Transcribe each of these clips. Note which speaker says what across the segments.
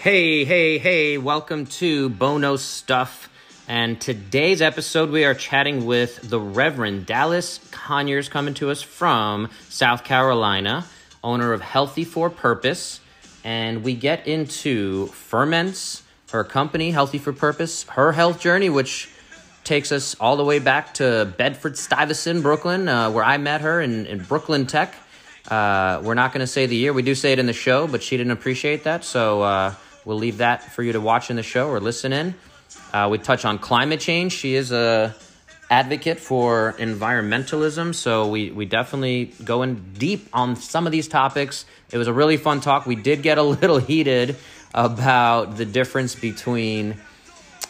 Speaker 1: Hey, hey, hey, welcome to Bono Stuff. And today's episode, we are chatting with the Reverend Dallas Conyers, coming to us from South Carolina, owner of Healthy for Purpose. And we get into ferments, her company, Healthy for Purpose, her health journey, which takes us all the way back to Bedford Stuyvesant, Brooklyn, uh, where I met her in, in Brooklyn Tech. Uh, we're not going to say the year. We do say it in the show, but she didn't appreciate that. So uh, we'll leave that for you to watch in the show or listen in. Uh, we touch on climate change. She is a advocate for environmentalism, so we, we definitely go in deep on some of these topics. It was a really fun talk. We did get a little heated about the difference between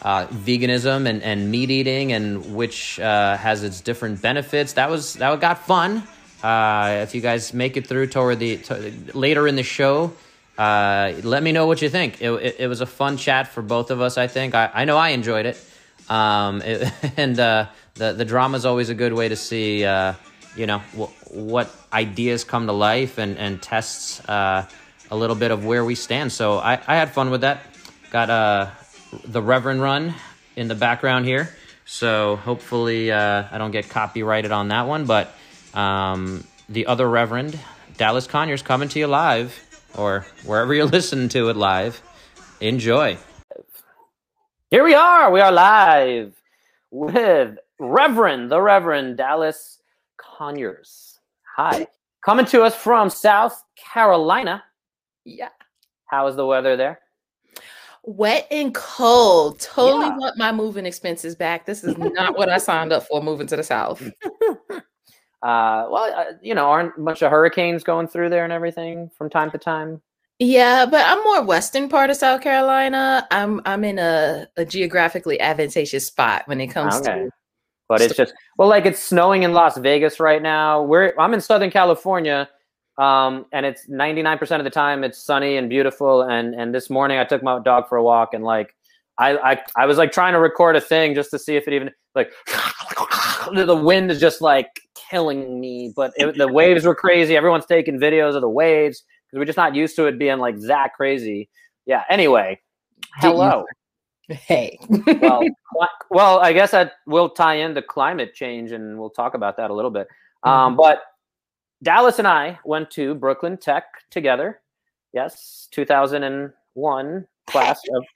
Speaker 1: uh, veganism and, and meat eating and which uh, has its different benefits. That was that got fun. Uh, if you guys make it through toward the to, later in the show, uh, let me know what you think. It, it, it, was a fun chat for both of us. I think I, I know I enjoyed it, um, it and uh, the the drama is always a good way to see uh, you know wh- what ideas come to life and and tests a little bit of where we stand. So I, I had fun with that. Got uh the Reverend Run in the background here. So hopefully uh, I don't get copyrighted on that one. But um, the other Reverend, Dallas Conyers, coming to you live or wherever you're listening to it live. Enjoy. Here we are. We are live with Reverend, the Reverend Dallas Conyers. Hi. Coming to us from South Carolina.
Speaker 2: Yeah.
Speaker 1: How is the weather there?
Speaker 2: wet and cold. Totally yeah. want my moving expenses back. This is not what I signed up for moving to the south.
Speaker 1: Uh, well, uh, you know, aren't a bunch of hurricanes going through there and everything from time to time?
Speaker 2: Yeah, but I'm more western part of South Carolina. I'm I'm in a, a geographically advantageous spot when it comes okay. to.
Speaker 1: But it's just well, like it's snowing in Las Vegas right now. We're I'm in Southern California, um, and it's 99% of the time it's sunny and beautiful. And and this morning I took my dog for a walk and like I I, I was like trying to record a thing just to see if it even like the wind is just like killing me. But it, the waves were crazy. Everyone's taking videos of the waves because we're just not used to it being like that crazy. Yeah. Anyway, hello.
Speaker 2: Hey.
Speaker 1: well, well, I guess that will tie into climate change, and we'll talk about that a little bit. Um, mm-hmm. But Dallas and I went to Brooklyn Tech together. Yes, 2001 class of.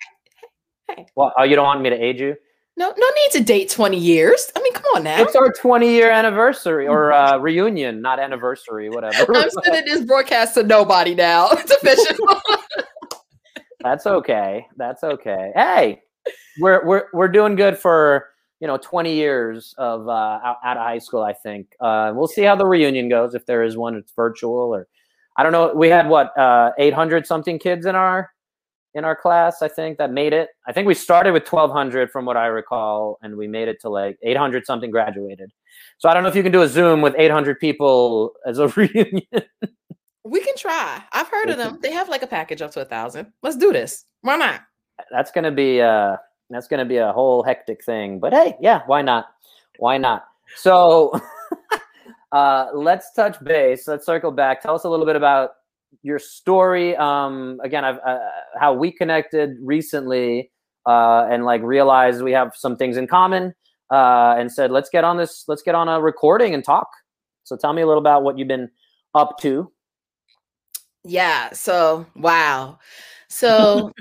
Speaker 1: Well, oh, you don't want me to age you?
Speaker 2: No, no need to date 20 years. I mean, come on now.
Speaker 1: It's our 20 year anniversary or uh, reunion, not anniversary, whatever.
Speaker 2: I'm sending this broadcast to nobody now. It's official.
Speaker 1: That's okay. That's okay. Hey, we're we're we're doing good for you know 20 years of uh, out, out of high school. I think uh, we'll see how the reunion goes. If there is one, it's virtual or I don't know. We had what uh, 800 something kids in our in our class. I think that made it. I think we started with 1200 from what I recall, and we made it to like 800 something graduated. So I don't know if you can do a Zoom with 800 people as a reunion.
Speaker 2: we can try. I've heard of them. They have like a package up to a thousand. Let's do this. Why not?
Speaker 1: That's gonna be uh that's gonna be a whole hectic thing. But hey, yeah, why not? Why not? So uh let's touch base. Let's circle back. Tell us a little bit about your story. Um, again, I've uh, how we connected recently, uh, and like realized we have some things in common, uh, and said let's get on this, let's get on a recording and talk. So tell me a little about what you've been up to.
Speaker 2: Yeah. So wow. So,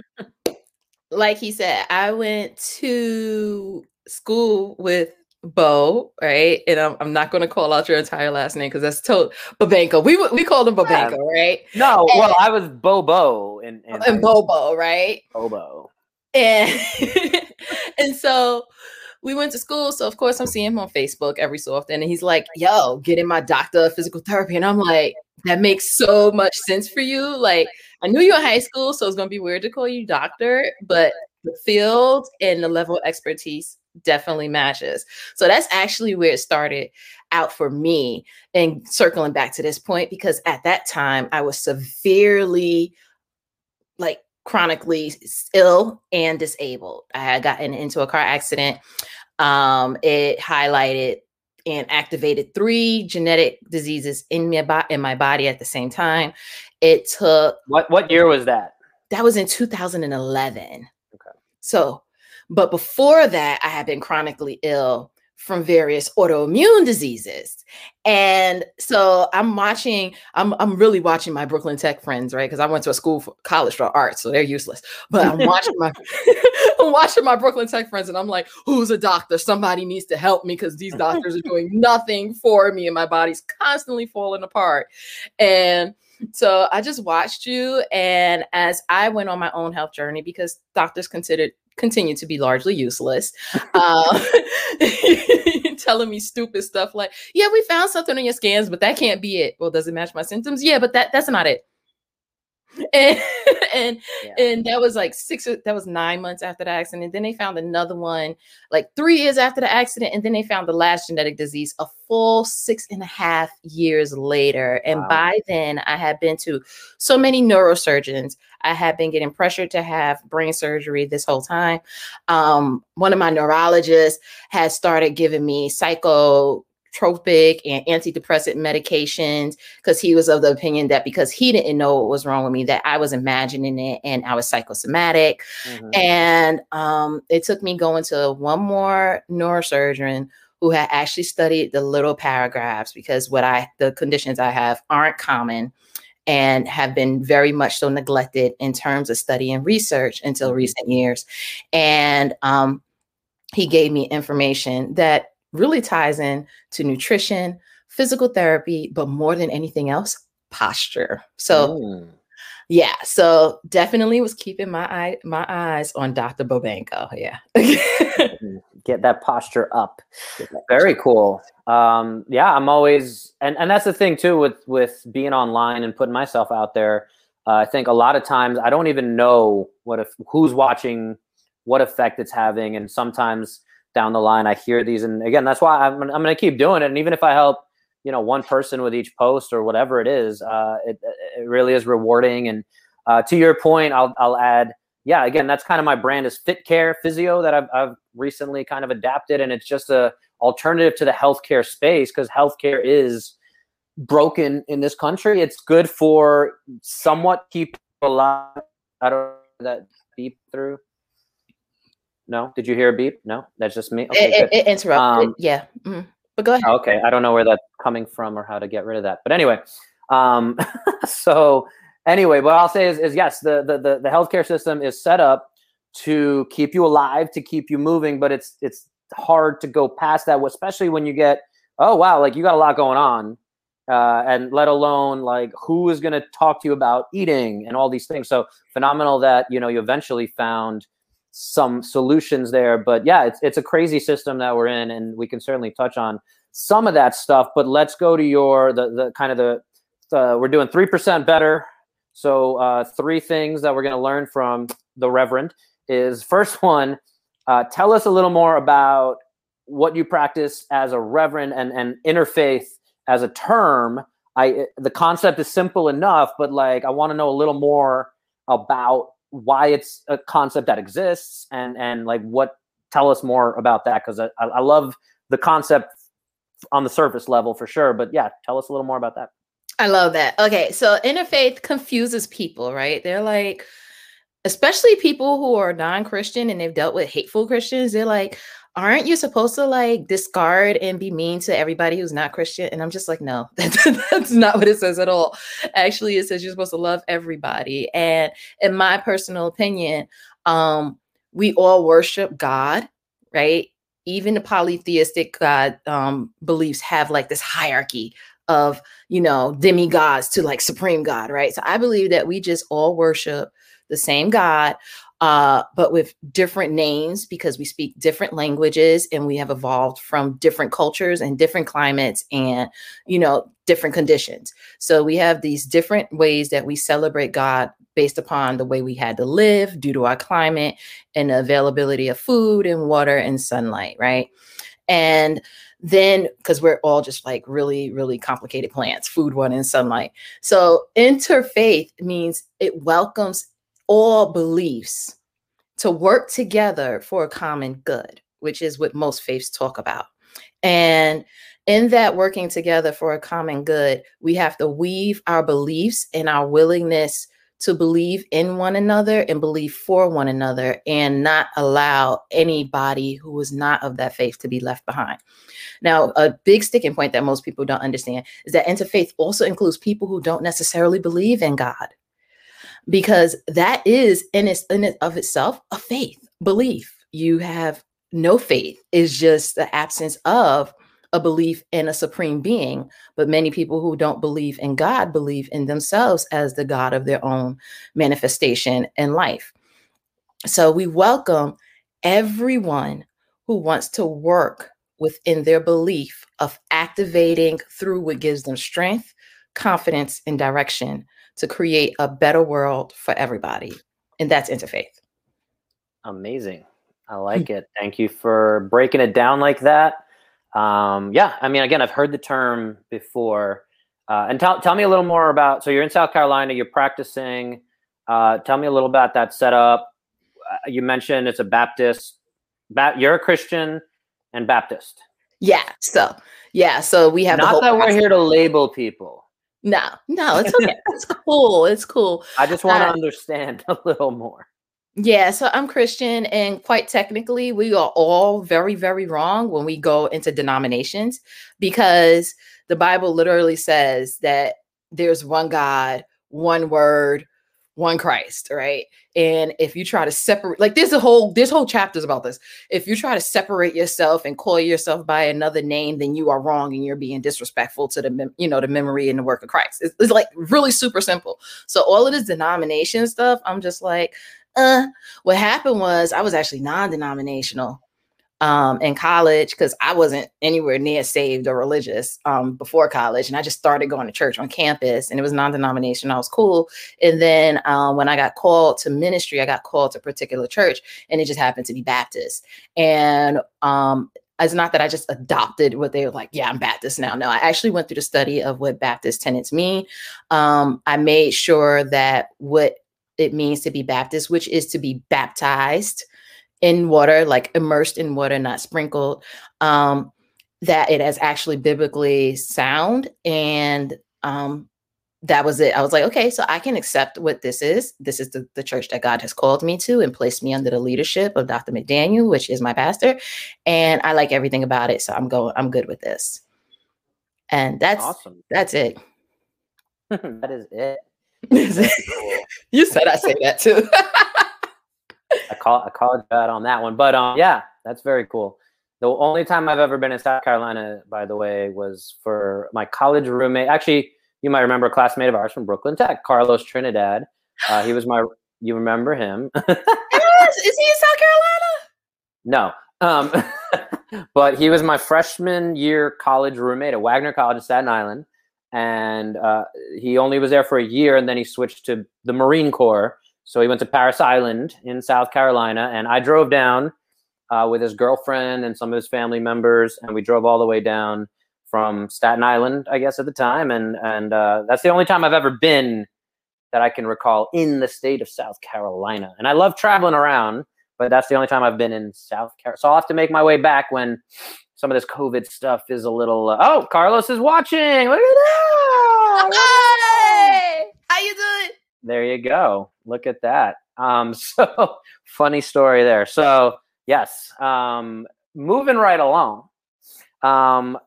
Speaker 2: like he said, I went to school with Bo, right? And I'm, I'm not going to call out your entire last name because that's told Babenko. We we called him Babenko, yeah. right?
Speaker 1: No, and, well, I was Bobo and and,
Speaker 2: and Bobo, right?
Speaker 1: Bobo.
Speaker 2: And and so we went to school. So of course I'm seeing him on Facebook every so often. And he's like, yo, getting my doctor of physical therapy. And I'm like, that makes so much sense for you. Like I knew you in high school, so it's gonna be weird to call you doctor, but the field and the level of expertise definitely matches. So that's actually where it started out for me. And circling back to this point, because at that time I was severely like chronically ill and disabled. I had gotten into a car accident. Um, it highlighted and activated three genetic diseases in my, bo- in my body at the same time. It took
Speaker 1: what what year was that?
Speaker 2: that was in 2011. So, but before that, I had been chronically ill from various autoimmune diseases. And so I'm watching, I'm, I'm really watching my Brooklyn Tech friends, right? Because I went to a school for college for art, so they're useless. But I'm watching my I'm watching my Brooklyn Tech friends, and I'm like, who's a doctor? Somebody needs to help me because these doctors are doing nothing for me, and my body's constantly falling apart. And so I just watched you. And as I went on my own health journey, because doctors considered continue to be largely useless. Uh, telling me stupid stuff like, "Yeah, we found something on your scans, but that can't be it." Well, does it match my symptoms? Yeah, but that that's not it. And and, yeah. and that was like six. That was nine months after the accident. and Then they found another one like three years after the accident, and then they found the last genetic disease a full six and a half years later. And wow. by then, I had been to so many neurosurgeons. I had been getting pressured to have brain surgery this whole time. Um, one of my neurologists had started giving me psycho tropic and antidepressant medications because he was of the opinion that because he didn't know what was wrong with me that i was imagining it and i was psychosomatic mm-hmm. and um, it took me going to one more neurosurgeon who had actually studied the little paragraphs because what i the conditions i have aren't common and have been very much so neglected in terms of study and research until mm-hmm. recent years. And um, he gave me information that really ties in to nutrition, physical therapy, but more than anything else, posture. So, mm. yeah, so definitely was keeping my eye my eyes on Dr. Bobenko. Yeah.
Speaker 1: Mm-hmm get that posture up. Very cool. Um, yeah, I'm always, and, and that's the thing too with with being online and putting myself out there. Uh, I think a lot of times I don't even know what if who's watching, what effect it's having, and sometimes down the line I hear these, and again, that's why I'm I'm going to keep doing it. And even if I help, you know, one person with each post or whatever it is, uh, it it really is rewarding. And uh, to your point, I'll I'll add yeah, again, that's kind of my brand is fit care physio that I've, I've recently kind of adapted. And it's just a alternative to the healthcare space because healthcare is broken in this country. It's good for somewhat keep alive. I don't know that beep through. No, did you hear a beep? No, that's just me.
Speaker 2: Okay, it, it, interrupted. Um, yeah, mm-hmm. but go ahead.
Speaker 1: Okay, I don't know where that's coming from or how to get rid of that. But anyway, um, so anyway, what I'll say is, is yes, the, the the the healthcare system is set up to keep you alive, to keep you moving, but it's it's hard to go past that, especially when you get oh wow, like you got a lot going on, uh, and let alone like who is going to talk to you about eating and all these things. So phenomenal that you know you eventually found some solutions there. But yeah, it's it's a crazy system that we're in, and we can certainly touch on some of that stuff. But let's go to your the the kind of the uh, we're doing three percent better so, uh, three things that we're going to learn from the Reverend is first one, uh, tell us a little more about what you practice as a Reverend and, and interfaith as a term. I the concept is simple enough, but like I want to know a little more about why it's a concept that exists and and like what tell us more about that because I, I love the concept on the surface level for sure. But yeah, tell us a little more about that.
Speaker 2: I love that. Okay, so interfaith confuses people, right? They're like, especially people who are non-Christian and they've dealt with hateful Christians, they're like, aren't you supposed to like discard and be mean to everybody who's not Christian? And I'm just like, no, that's, not what it says at all. Actually, it says you're supposed to love everybody. And in my personal opinion, um, we all worship God, right? Even the polytheistic God um, beliefs have like this hierarchy of you know demigods to like supreme god right so i believe that we just all worship the same god uh, but with different names because we speak different languages and we have evolved from different cultures and different climates and you know different conditions. So we have these different ways that we celebrate god based upon the way we had to live due to our climate and the availability of food and water and sunlight right? And then because we're all just like really really complicated plants food water and sunlight. So interfaith means it welcomes all beliefs to work together for a common good which is what most faiths talk about and in that working together for a common good we have to weave our beliefs and our willingness to believe in one another and believe for one another and not allow anybody who is not of that faith to be left behind. Now, a big sticking point that most people don't understand is that interfaith also includes people who don't necessarily believe in God. Because that is in, its, in it of itself a faith, belief. You have no faith, is just the absence of a belief in a supreme being, but many people who don't believe in God believe in themselves as the God of their own manifestation in life. So we welcome everyone who wants to work within their belief of activating through what gives them strength, confidence, and direction to create a better world for everybody. And that's interfaith.
Speaker 1: Amazing. I like it. Thank you for breaking it down like that. Um, yeah, I mean, again, I've heard the term before. Uh, and tell, tell me a little more about. So you're in South Carolina, you're practicing. Uh, tell me a little about that setup. Uh, you mentioned it's a Baptist. Ba- you're a Christian and Baptist.
Speaker 2: Yeah. So yeah. So we have
Speaker 1: not that process. we're here to label people.
Speaker 2: No, no, it's okay. it's cool. It's cool.
Speaker 1: I just want to uh, understand a little more.
Speaker 2: Yeah, so I'm Christian, and quite technically, we are all very, very wrong when we go into denominations because the Bible literally says that there's one God, one word, one Christ, right? And if you try to separate, like there's a whole there's whole chapters about this. If you try to separate yourself and call yourself by another name, then you are wrong and you're being disrespectful to the you know the memory and the work of Christ. It's, it's like really super simple. So all of this denomination stuff, I'm just like, uh, what happened was I was actually non-denominational um, in college because I wasn't anywhere near saved or religious um, before college, and I just started going to church on campus, and it was non-denominational. I was cool, and then um, when I got called to ministry, I got called to a particular church, and it just happened to be Baptist, and um, it's not that I just adopted what they were like, yeah, I'm Baptist now. No, I actually went through the study of what Baptist tenets mean. Um, I made sure that what it means to be Baptist, which is to be baptized in water, like immersed in water, not sprinkled. Um, that it has actually biblically sound. And um, that was it. I was like, okay, so I can accept what this is. This is the, the church that God has called me to and placed me under the leadership of Dr. McDaniel, which is my pastor. And I like everything about it. So I'm going, I'm good with this. And that's awesome. That's it.
Speaker 1: that is it.
Speaker 2: you said I say that too.
Speaker 1: I call I called you out on that one, but um, yeah, that's very cool. The only time I've ever been in South Carolina, by the way, was for my college roommate. Actually, you might remember a classmate of ours from Brooklyn Tech, Carlos Trinidad. Uh, he was my. You remember him?
Speaker 2: yes. Is he in South
Speaker 1: Carolina? No. Um, but he was my freshman year college roommate at Wagner College in Staten Island and uh, he only was there for a year and then he switched to the marine corps so he went to Parris island in south carolina and i drove down uh, with his girlfriend and some of his family members and we drove all the way down from staten island i guess at the time and and uh, that's the only time i've ever been that i can recall in the state of south carolina and i love traveling around but that's the only time i've been in south carolina so i'll have to make my way back when some of this COVID stuff is a little. Uh, oh, Carlos is watching. Look at that.
Speaker 2: Hey, how you doing?
Speaker 1: There you go. Look at that. Um, so funny story there. So yes, um, moving right along. Um,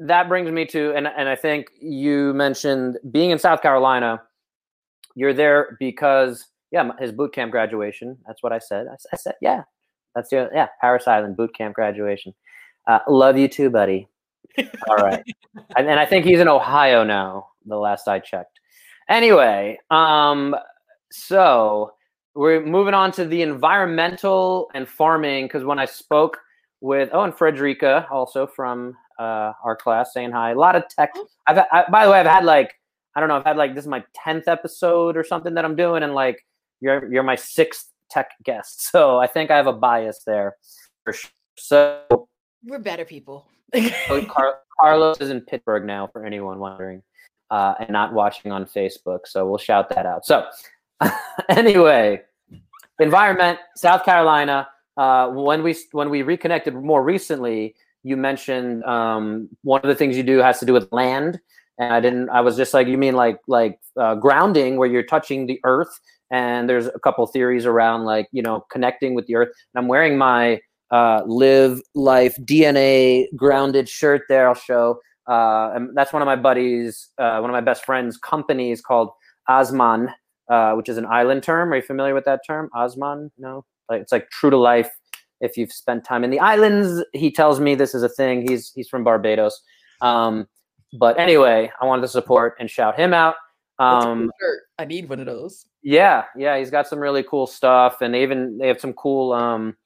Speaker 1: that brings me to, and and I think you mentioned being in South Carolina. You're there because yeah, his boot camp graduation. That's what I said. I, I said yeah. That's the yeah Parris Island boot camp graduation. Uh, love you too, buddy. All right. and, and I think he's in Ohio now, the last I checked. Anyway, um, so we're moving on to the environmental and farming because when I spoke with oh and Frederica also from uh, our class saying hi. A lot of tech. Oh. I've I, by the way, I've had like I don't know. I've had like this is my tenth episode or something that I'm doing, and like you're you're my sixth tech guest, so I think I have a bias there for sure. So
Speaker 2: we're better people.
Speaker 1: Carlos is in Pittsburgh now, for anyone wondering, uh, and not watching on Facebook. So we'll shout that out. So, anyway, environment, South Carolina. Uh, when we when we reconnected more recently, you mentioned um, one of the things you do has to do with land and I didn't. I was just like, you mean like like uh, grounding, where you're touching the earth, and there's a couple theories around like you know connecting with the earth. And I'm wearing my uh, live life DNA grounded shirt there. I'll show. Uh, and that's one of my buddies, uh, one of my best friends' companies called Osman, uh, which is an island term. Are you familiar with that term? Osman? No, like it's like true to life. If you've spent time in the islands, he tells me this is a thing. He's he's from Barbados. Um, but anyway, I wanted to support and shout him out. Um,
Speaker 2: I need one of those.
Speaker 1: Yeah, yeah, he's got some really cool stuff, and they even they have some cool um,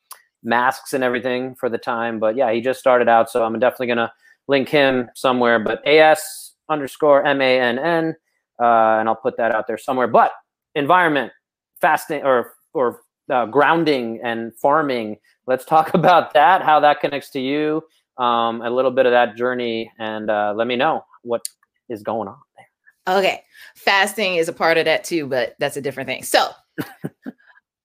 Speaker 1: masks and everything for the time. But yeah, he just started out, so I'm definitely gonna link him somewhere. But AS underscore M A N N, uh, and I'll put that out there somewhere. But environment, fasting, or or uh, grounding and farming. Let's talk about that. How that connects to you. Um, a little bit of that journey, and uh, let me know what is going on there.
Speaker 2: Okay, fasting is a part of that too, but that's a different thing. So.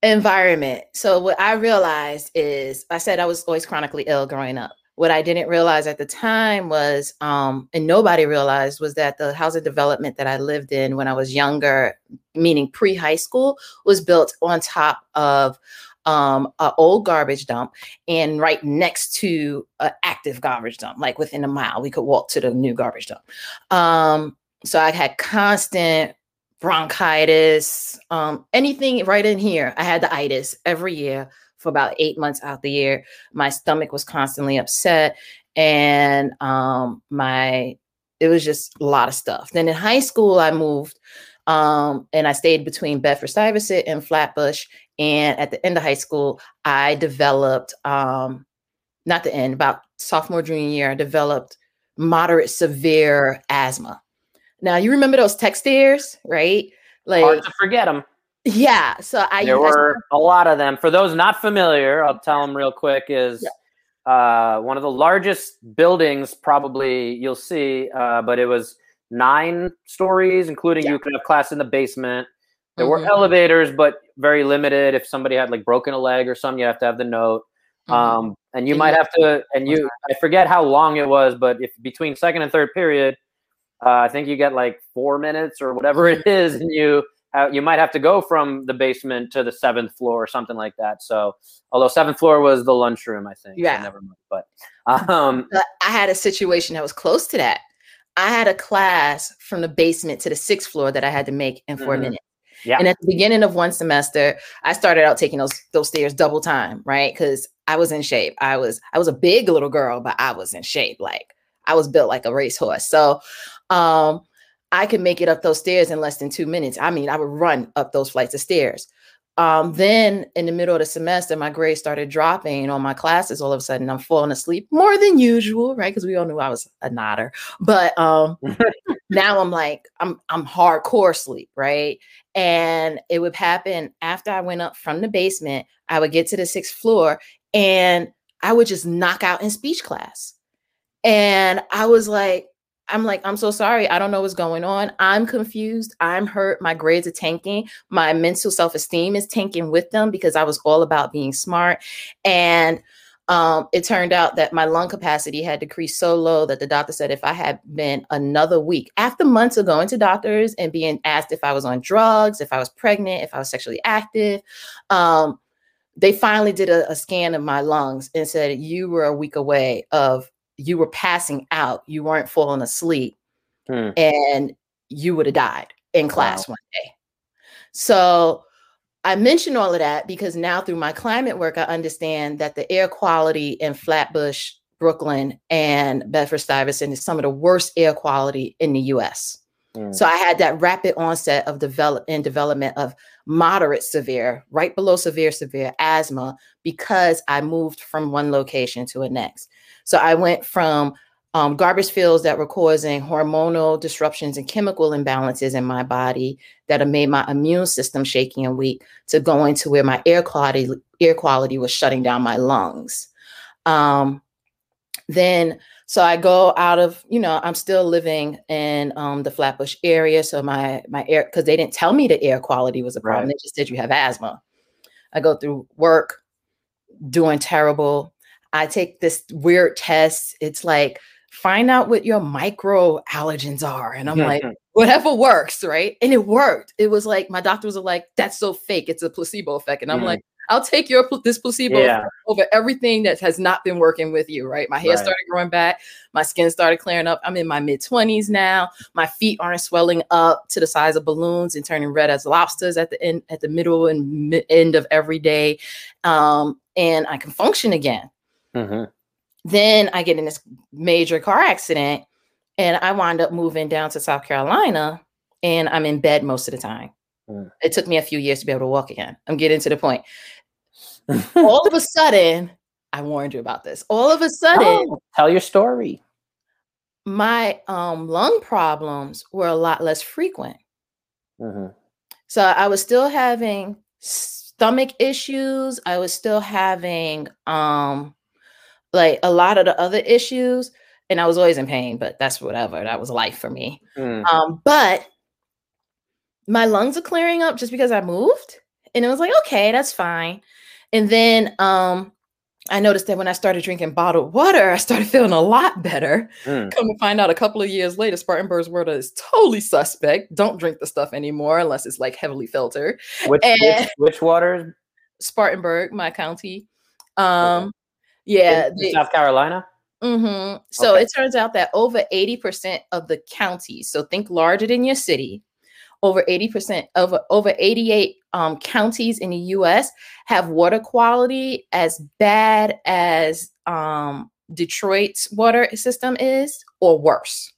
Speaker 2: environment. So what I realized is I said I was always chronically ill growing up. What I didn't realize at the time was, um, and nobody realized, was that the housing development that I lived in when I was younger, meaning pre high school, was built on top of um, an old garbage dump and right next to an active garbage dump, like within a mile. We could walk to the new garbage dump. Um, so I had constant bronchitis, um, anything right in here. I had the itis every year for about eight months out the year. My stomach was constantly upset, and um, my it was just a lot of stuff. Then in high school, I moved, um, and I stayed between Bedford Stuyvesant and Flatbush. And at the end of high school, I developed, um, not the end, about sophomore junior year, I developed moderate severe asthma. Now you remember those tech stairs, right?
Speaker 1: Like hard to forget them.
Speaker 2: Yeah. So I
Speaker 1: there were a lot of them. For those not familiar, I'll tell them real quick. Is yeah. uh, one of the largest buildings probably you'll see, uh, but it was nine stories, including yeah. you could have class in the basement. There mm-hmm. were elevators, but very limited. If somebody had like broken a leg or something, you have to have the note. Mm-hmm. Um, and you and might have to, and you, I forget how long it was, but if between second and third period, uh, I think you get like four minutes or whatever it is, and you uh, you might have to go from the basement to the seventh floor or something like that. So, although seventh floor was the lunchroom, I think.
Speaker 2: Yeah.
Speaker 1: So never mind. But um,
Speaker 2: I had a situation that was close to that. I had a class from the basement to the sixth floor that I had to make in 4 mm-hmm. minutes. Yeah. And at the beginning of one semester, I started out taking those those stairs double time, right? Because I was in shape. I was I was a big little girl, but I was in shape. Like I was built like a racehorse. So um I could make it up those stairs in less than two minutes. I mean, I would run up those flights of stairs. Um, then in the middle of the semester, my grades started dropping on my classes. All of a sudden, I'm falling asleep more than usual, right? Because we all knew I was a nodder. But um, now I'm like, I'm I'm hardcore sleep, right? And it would happen after I went up from the basement. I would get to the sixth floor, and I would just knock out in speech class. And I was like, I'm like, I'm so sorry. I don't know what's going on. I'm confused. I'm hurt. My grades are tanking. My mental self esteem is tanking with them because I was all about being smart. And um, it turned out that my lung capacity had decreased so low that the doctor said if I had been another week, after months of going to doctors and being asked if I was on drugs, if I was pregnant, if I was sexually active, um, they finally did a, a scan of my lungs and said, You were a week away of you were passing out, you weren't falling asleep, hmm. and you would have died in class wow. one day. So I mention all of that because now through my climate work, I understand that the air quality in Flatbush, Brooklyn, and Bedford Stuyvesant is some of the worst air quality in the US. Hmm. So I had that rapid onset of develop and development of moderate severe, right below severe, severe asthma because I moved from one location to a next. So I went from um, garbage fields that were causing hormonal disruptions and chemical imbalances in my body that have made my immune system shaky and weak to going to where my air quality air quality was shutting down my lungs. Um, then so I go out of, you know, I'm still living in um, the Flatbush area. So my my air because they didn't tell me the air quality was a problem. Right. They just said you have asthma. I go through work, doing terrible. I take this weird test. It's like find out what your micro allergens are. And I'm like, whatever works, right? And it worked. It was like my doctor was like, that's so fake. It's a placebo effect. And I'm
Speaker 1: Mm.
Speaker 2: like, I'll take your this placebo
Speaker 1: Yeah.
Speaker 2: over everything that has not been working with you, right? My hair
Speaker 1: Right.
Speaker 2: started growing back, my skin started clearing up. I'm in my mid 20s now. My feet aren't swelling up to the size of balloons and turning red as lobsters at the end, at the middle and end of every day. Um, and I can function again.
Speaker 1: Mhm.
Speaker 2: Then I get in this major car accident and I wind up moving down to South Carolina and I'm in bed most of the time.
Speaker 1: Mm.
Speaker 2: It took me a few years to be able to walk again. I'm getting to the point. All of a sudden, I warned you about this. All of a sudden,
Speaker 1: Oh, tell your story.
Speaker 2: my um, lung problems were a lot less frequent.
Speaker 1: Mhm.
Speaker 2: So I was still having stomach issues. I was still having um like a lot of the other issues and I was always in pain, but that's whatever. That was life for me.
Speaker 1: Mm.
Speaker 2: Um but my lungs are clearing up just because I moved and it was like okay, that's fine. And then um I noticed that when I started drinking bottled water, I started feeling a lot better.
Speaker 1: Mm.
Speaker 2: Come to find out a couple of years later, Spartanburg's water is totally suspect. Don't drink the stuff anymore unless it's like heavily filtered.
Speaker 1: Which,
Speaker 2: And-
Speaker 1: which which waters?
Speaker 2: Spartanburg, my county. Um, yeah.
Speaker 1: In
Speaker 2: the-
Speaker 1: South Carolina.
Speaker 2: mhm. So
Speaker 1: Okay.
Speaker 2: it turns out that over 80% of the counties, so think larger than your city, over 80% of over 88 um, counties in the US have water quality as bad as um, Detroit's water system is, or worse.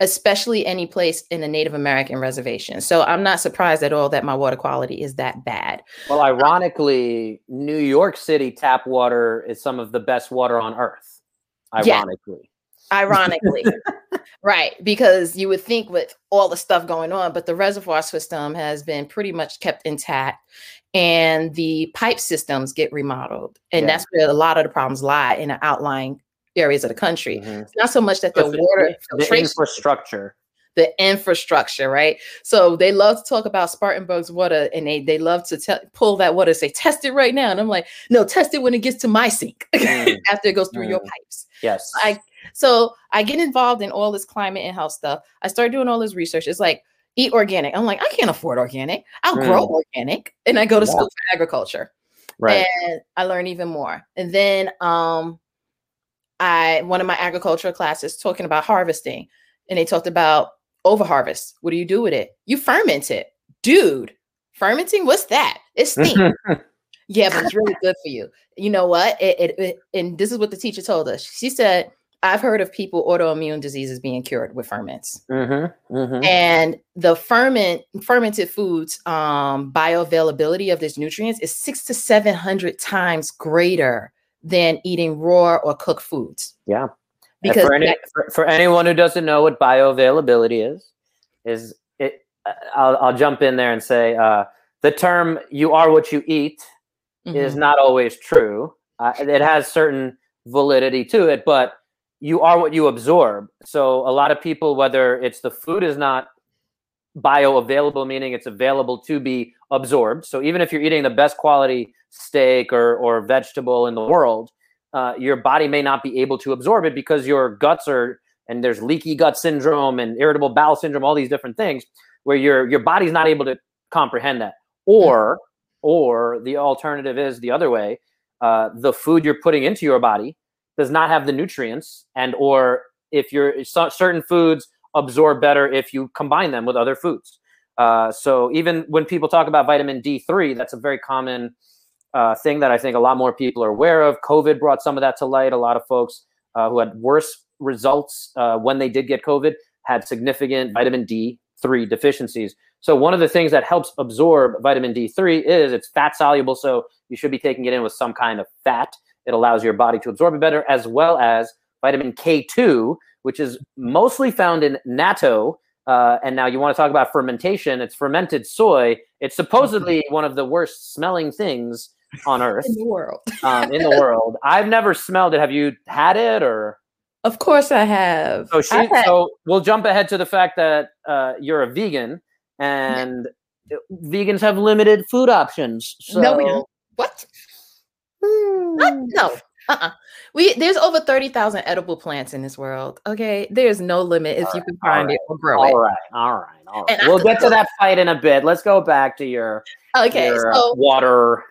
Speaker 2: Especially any place in the Native American reservation. So I'm not surprised at all that my water quality is that bad.
Speaker 1: Well, um, ironically, New York City tap water is some of the best water on earth.
Speaker 2: Yeah.
Speaker 1: Ironically.
Speaker 2: ironically right because you would think with all the stuff going on but the reservoir system has been pretty much kept intact and the pipe systems get remodeled and
Speaker 1: Yeah.
Speaker 2: that's where a lot of the problems lie in the outlying areas of the country
Speaker 1: Mhm.
Speaker 2: it's not so much that the
Speaker 1: the-
Speaker 2: water
Speaker 1: the infrastructure.
Speaker 2: the infrastructure, right? So they love to talk about Spartanburg's water and they they love to te- pull that water, say, test it right now. And I'm like, no, test it when it gets to my sink
Speaker 1: Mm.
Speaker 2: after it goes through your
Speaker 1: Mm.
Speaker 2: pipes.
Speaker 1: Yes.
Speaker 2: I so I get involved in all this climate and health stuff. I start doing all this research. It's like eat organic. I'm like, I can't afford organic. I'll grow
Speaker 1: Mm.
Speaker 2: organic. And I go to
Speaker 1: Yeah.
Speaker 2: school for agriculture
Speaker 1: right.
Speaker 2: and I learn even more. And then um I one of my agricultural classes talking about harvesting, and they talked about over harvest. What do you do with it? You ferment it, dude. Fermenting, what's that? It's steam. yeah, but it's really good for you. You know what? It, it, it- and this is what the teacher told us. She said, "I've heard of people autoimmune diseases being cured with ferments."
Speaker 1: mm-hmm. Mm-hmm.
Speaker 2: and the ferment fermented foods um bioavailability of these nutrients is six to seven hundred times greater than eating raw or cooked foods
Speaker 1: Yeah.
Speaker 2: Because
Speaker 1: for, any, for, for anyone who doesn't know what bioavailability is, is it? uh, I'll, I'll jump in there and say uh, the term "you are what you eat" is
Speaker 2: Mhm.
Speaker 1: not always true. Uh, it has certain validity to it, but you are what you absorb. So a lot of people, whether it's the food is not bioavailable, meaning it's available to be absorbed. So even if you're eating the best quality steak or or vegetable in the world, uh, your body may not be able to absorb it because your guts are and there's leaky gut syndrome and irritable bowel syndrome, all these different things where your your body's not able to comprehend that. Or or the alternative is the other way: uh, the food you're putting into your body does not have the nutrients, and or if you're so- certain foods absorb better if you combine them with other foods. Uh, so even when people talk about vitamin D3, that's a very common uh, thing that I think a lot more people are aware of. COVID brought some of that to light. A lot of folks uh, who had worse results uh, when they did get COVID had significant vitamin D3 deficiencies. So one of the things that helps absorb vitamin D3 is it's fat soluble. So you should be taking it in with some kind of fat. It allows your body to absorb it better, as well as vitamin K2, which is mostly found in natto. Uh, and now you want to talk about fermentation. It's fermented soy. It's supposedly one of the worst smelling things on earth
Speaker 2: in the world
Speaker 1: um, in the world. I've never smelled it. Have you had it or?
Speaker 2: of course i have
Speaker 1: So she.
Speaker 2: Had-
Speaker 1: So we'll jump ahead to the fact that uh, you're a vegan, and vegans have limited food options. So
Speaker 2: No, we don't. what
Speaker 1: Hmm.
Speaker 2: What? no Uh-uh. We there's over thirty thousand edible plants in this world. Okay, there's no limit if
Speaker 1: All
Speaker 2: you
Speaker 1: right,
Speaker 2: can find
Speaker 1: all
Speaker 2: it or grow
Speaker 1: All
Speaker 2: it.
Speaker 1: right, all right, all right.
Speaker 2: And
Speaker 1: We'll get to that fight in a bit. Let's go back to your,
Speaker 2: Okay,
Speaker 1: your
Speaker 2: so
Speaker 1: water.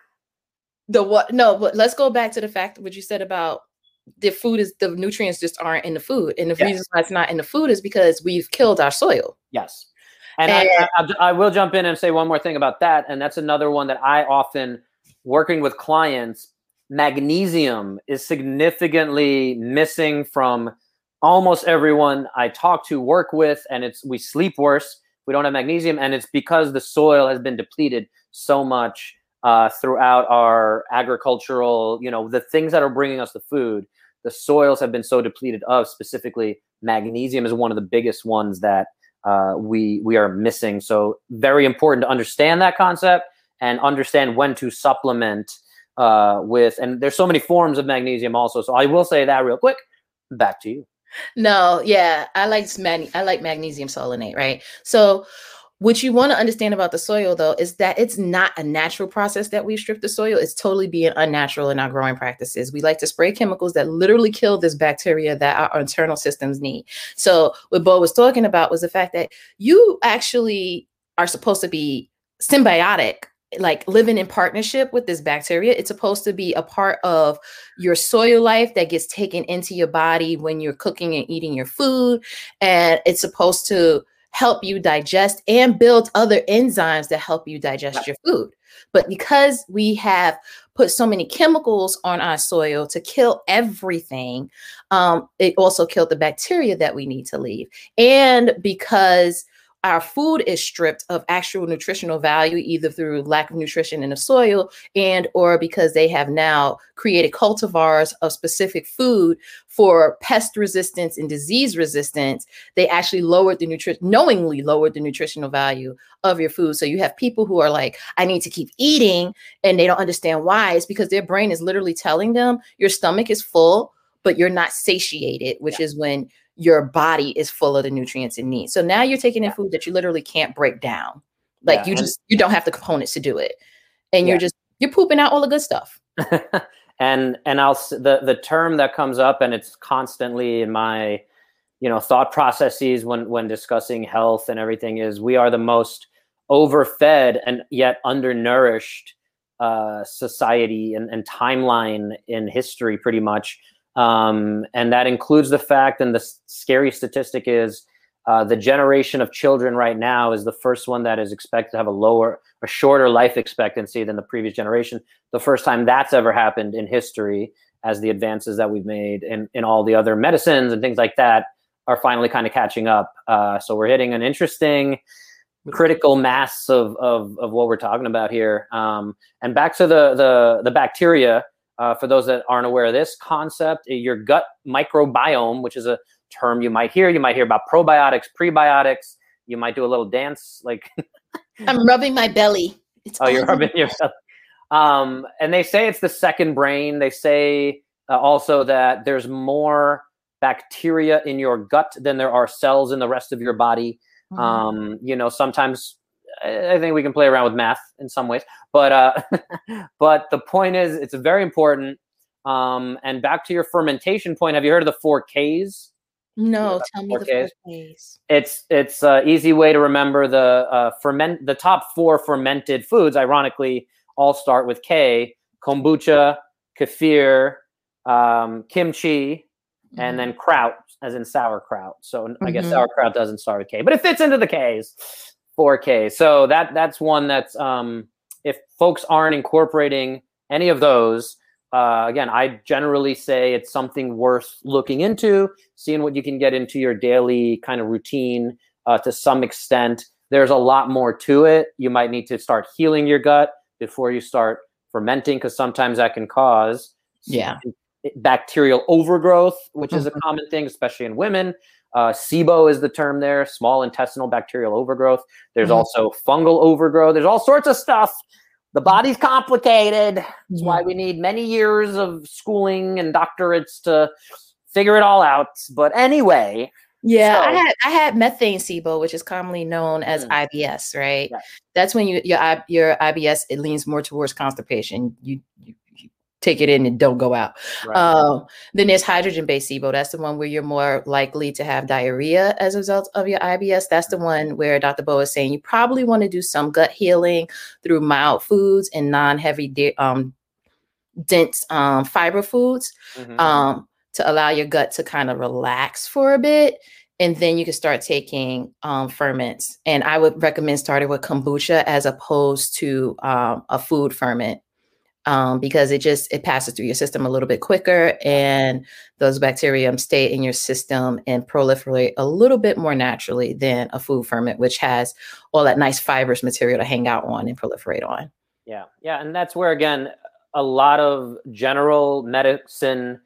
Speaker 2: The what? No, but let's go back to the fact what you said about the food is the nutrients just aren't in the food, and the
Speaker 1: Yes.
Speaker 2: reason why it's not in the food is because we've killed our soil.
Speaker 1: Yes. And
Speaker 2: And-
Speaker 1: I, I- I will jump in and say one more thing about that. And that's another one that I often, working with clients, magnesium is significantly missing from almost everyone I talk to, work with. And it's we sleep worse. We don't have magnesium. And it's because the soil has been depleted so much uh, throughout our agricultural, you know, the things that are bringing us the food. The soils have been so depleted of specifically magnesium is one of the biggest ones that uh, we we are missing. So very important to understand that concept and understand when to supplement uh, with. And there's so many forms of magnesium also. So I will say that real quick. Back to you.
Speaker 2: No, yeah, I like mag- I like magnesium solanate, right? So what you want to understand about the soil though is that it's not a natural process that we strip the soil. It's totally being unnatural in our growing practices. We like to spray chemicals that literally kill this bacteria that our internal systems need. So what Bo was talking about was the fact that you actually are supposed to be symbiotic like living in partnership with this bacteria. It's supposed to be a part of your soil life that gets taken into your body when you're cooking and eating your food. And it's supposed to help you digest and build other enzymes that help you digest your food. But because we have put so many chemicals on our soil to kill everything, um, it also killed the bacteria that we need to leave. And because our food is stripped of actual nutritional value either through lack of nutrition in the soil and or because they have now created cultivars of specific food for pest resistance and disease resistance. They actually lowered the nutrition knowingly lowered the nutritional value of your food. So you have people who are like i need to keep eating and they don't understand why. It's because their brain is literally telling them your stomach is full but you're not satiated which is when your body is full of the nutrients it needs. So now you're taking in food that you literally can't break down. Like
Speaker 1: Yeah,
Speaker 2: you just you don't have the components to do it. And you're just you're pooping out all the good stuff.
Speaker 1: and and I'll the the term that comes up and it's constantly in my you know thought processes when when discussing health and everything is we are the most overfed and yet undernourished uh, society and, and timeline in history pretty much um, and that includes the fact and the scary statistic is uh, the generation of children right now is the first one that is expected to have a lower a shorter life expectancy than the previous generation the first time that's ever happened in history as the advances that we've made in, in all the other medicines and things like that are finally kind of catching up. Uh, so we're hitting an interesting critical mass of, of, of what we're talking about here. Um, and back to the, the, the bacteria, uh, for those that aren't aware of this concept, your gut microbiome, which is a term you might hear, you might hear about probiotics, prebiotics, you might do a little dance like
Speaker 2: I'm rubbing my belly. It's
Speaker 1: Oh, you're
Speaker 2: all-
Speaker 1: rubbing yourself. Um, and they say it's the second brain. They say uh, also that there's more bacteria in your gut than there are cells in the rest of your body.
Speaker 2: Mhm.
Speaker 1: Um, you know, sometimes I think we can play around with math in some ways, but uh, but the point is, it's very important. Um, and back to your fermentation point, have you heard of the four Ks?
Speaker 2: no, tell me the four Ks.
Speaker 1: it's it's an easy way to remember the uh, ferment the top four fermented foods ironically all start with k kombucha kefir um, kimchi and then kraut as in sauerkraut so i guess
Speaker 2: Mhm.
Speaker 1: sauerkraut doesn't start with k but it fits into the k's 4k so that that's one that's um, if folks aren't incorporating any of those uh, again i generally say it's something worth looking into seeing what you can get into your daily kind of routine uh, to some extent there's a lot more to it you might need to start healing your gut before you start fermenting because sometimes that can cause
Speaker 2: Yeah.
Speaker 1: bacterial overgrowth which is a
Speaker 2: Mhm.
Speaker 1: common thing especially in women uh, SIBO is the term there, small intestinal bacterial overgrowth. There's
Speaker 2: Mhm.
Speaker 1: also fungal overgrowth. There's all sorts of stuff. The body's complicated. That's why we need many years of schooling and doctorates to figure it all out. But anyway,
Speaker 2: Yeah, I had I had methane SIBO, which is commonly known as
Speaker 1: Mm.
Speaker 2: IBS, right?
Speaker 1: Yeah.
Speaker 2: That's when you your your IBS it leans more towards constipation. You, you take it in and don't go out. Right. Um, then there's hydrogen based SIBO. That's the one where you're more likely to have diarrhea as a result of your IBS. That's the one where Dr. Bo is saying you probably want to do some gut healing through mild foods and non heavy, um, dense um, fiber foods mm-hmm. um, to allow your gut to kind of relax for a bit and then you can start taking um, ferments. And I would recommend starting with kombucha as opposed to um, a food ferment um, because it just it passes through your system a little bit quicker, and those bacteria stay in your system and proliferate a little bit more naturally than a food ferment, which has all that nice fibrous material to hang out on and proliferate on.
Speaker 1: Yeah, yeah, and that's where again a lot of general medicine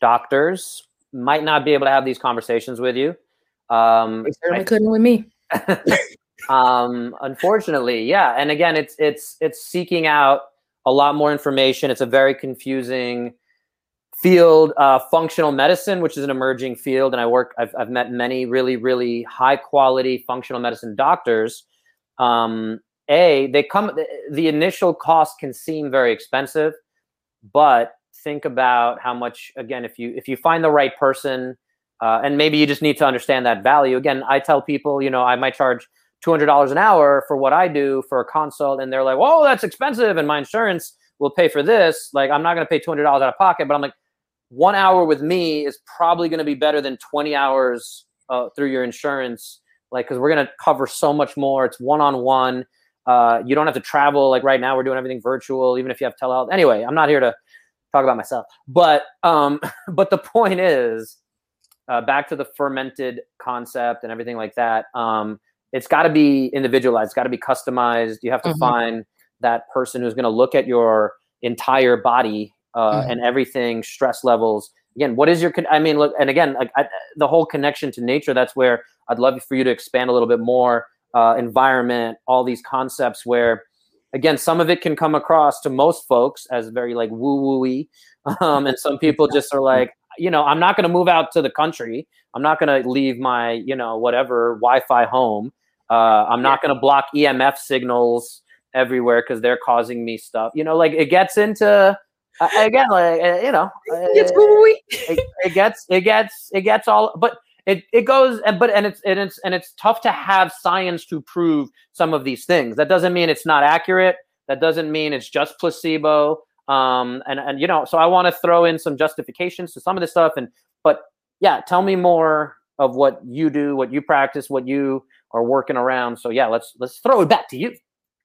Speaker 1: doctors might not be able to have these conversations with you
Speaker 2: um, they certainly I, couldn't with me.
Speaker 1: um, unfortunately, yeah. And again, it's it's it's seeking out a lot more information. It's a very confusing field. Uh, functional medicine, which is an emerging field, and I work. I've I've met many really really high quality functional medicine doctors. Um, a they come the, initial cost can seem very expensive, but think about how much again if you if you find the right person uh, and maybe you just need to understand that value. Again, I tell people, you know, I might charge $200 an hour for what I do for a consult, and they're like, whoa, that's expensive, and my insurance will pay for this. Like, I'm not going to pay $200 out of pocket, but I'm like, one hour with me is probably going to be better than 20 hours uh, through your insurance. Like, because we're going to cover so much more. It's one on one. You don't have to travel. Like right now, we're doing everything virtual, even if you have telehealth. Anyway, I'm not here to talk about myself, but um, but the point is, uh, back to the fermented concept and everything like that. Um, it's got to be individualized. It's got to be customized. You have to mm-hmm. find that person who's going to look at your entire body uh, mm-hmm. and everything, stress levels. Again, what is your? Con- I mean, look, and again, like I, the whole connection to nature. That's where I'd love for you to expand a little bit more. Uh, environment, all these concepts where again, some of it can come across to most folks as very like woo woo um, and some people just are like, you know, I'm not going to move out to the country. I'm not going to leave my, you know, whatever Wi-Fi home. Uh, I'm not going to block EMF signals everywhere because they're causing me stuff. You know, like it gets into uh, again, like uh, you know, it, it, gets it gets it gets all, but it it goes and but and it's and it's and it's tough to have science to prove some of these things. That doesn't mean it's not accurate. That doesn't mean it's just placebo. Um, and and you know, so I want to throw in some justifications to some of this stuff. And but yeah, tell me more of what you do, what you practice, what you are working around. So yeah, let's let's throw it back to you.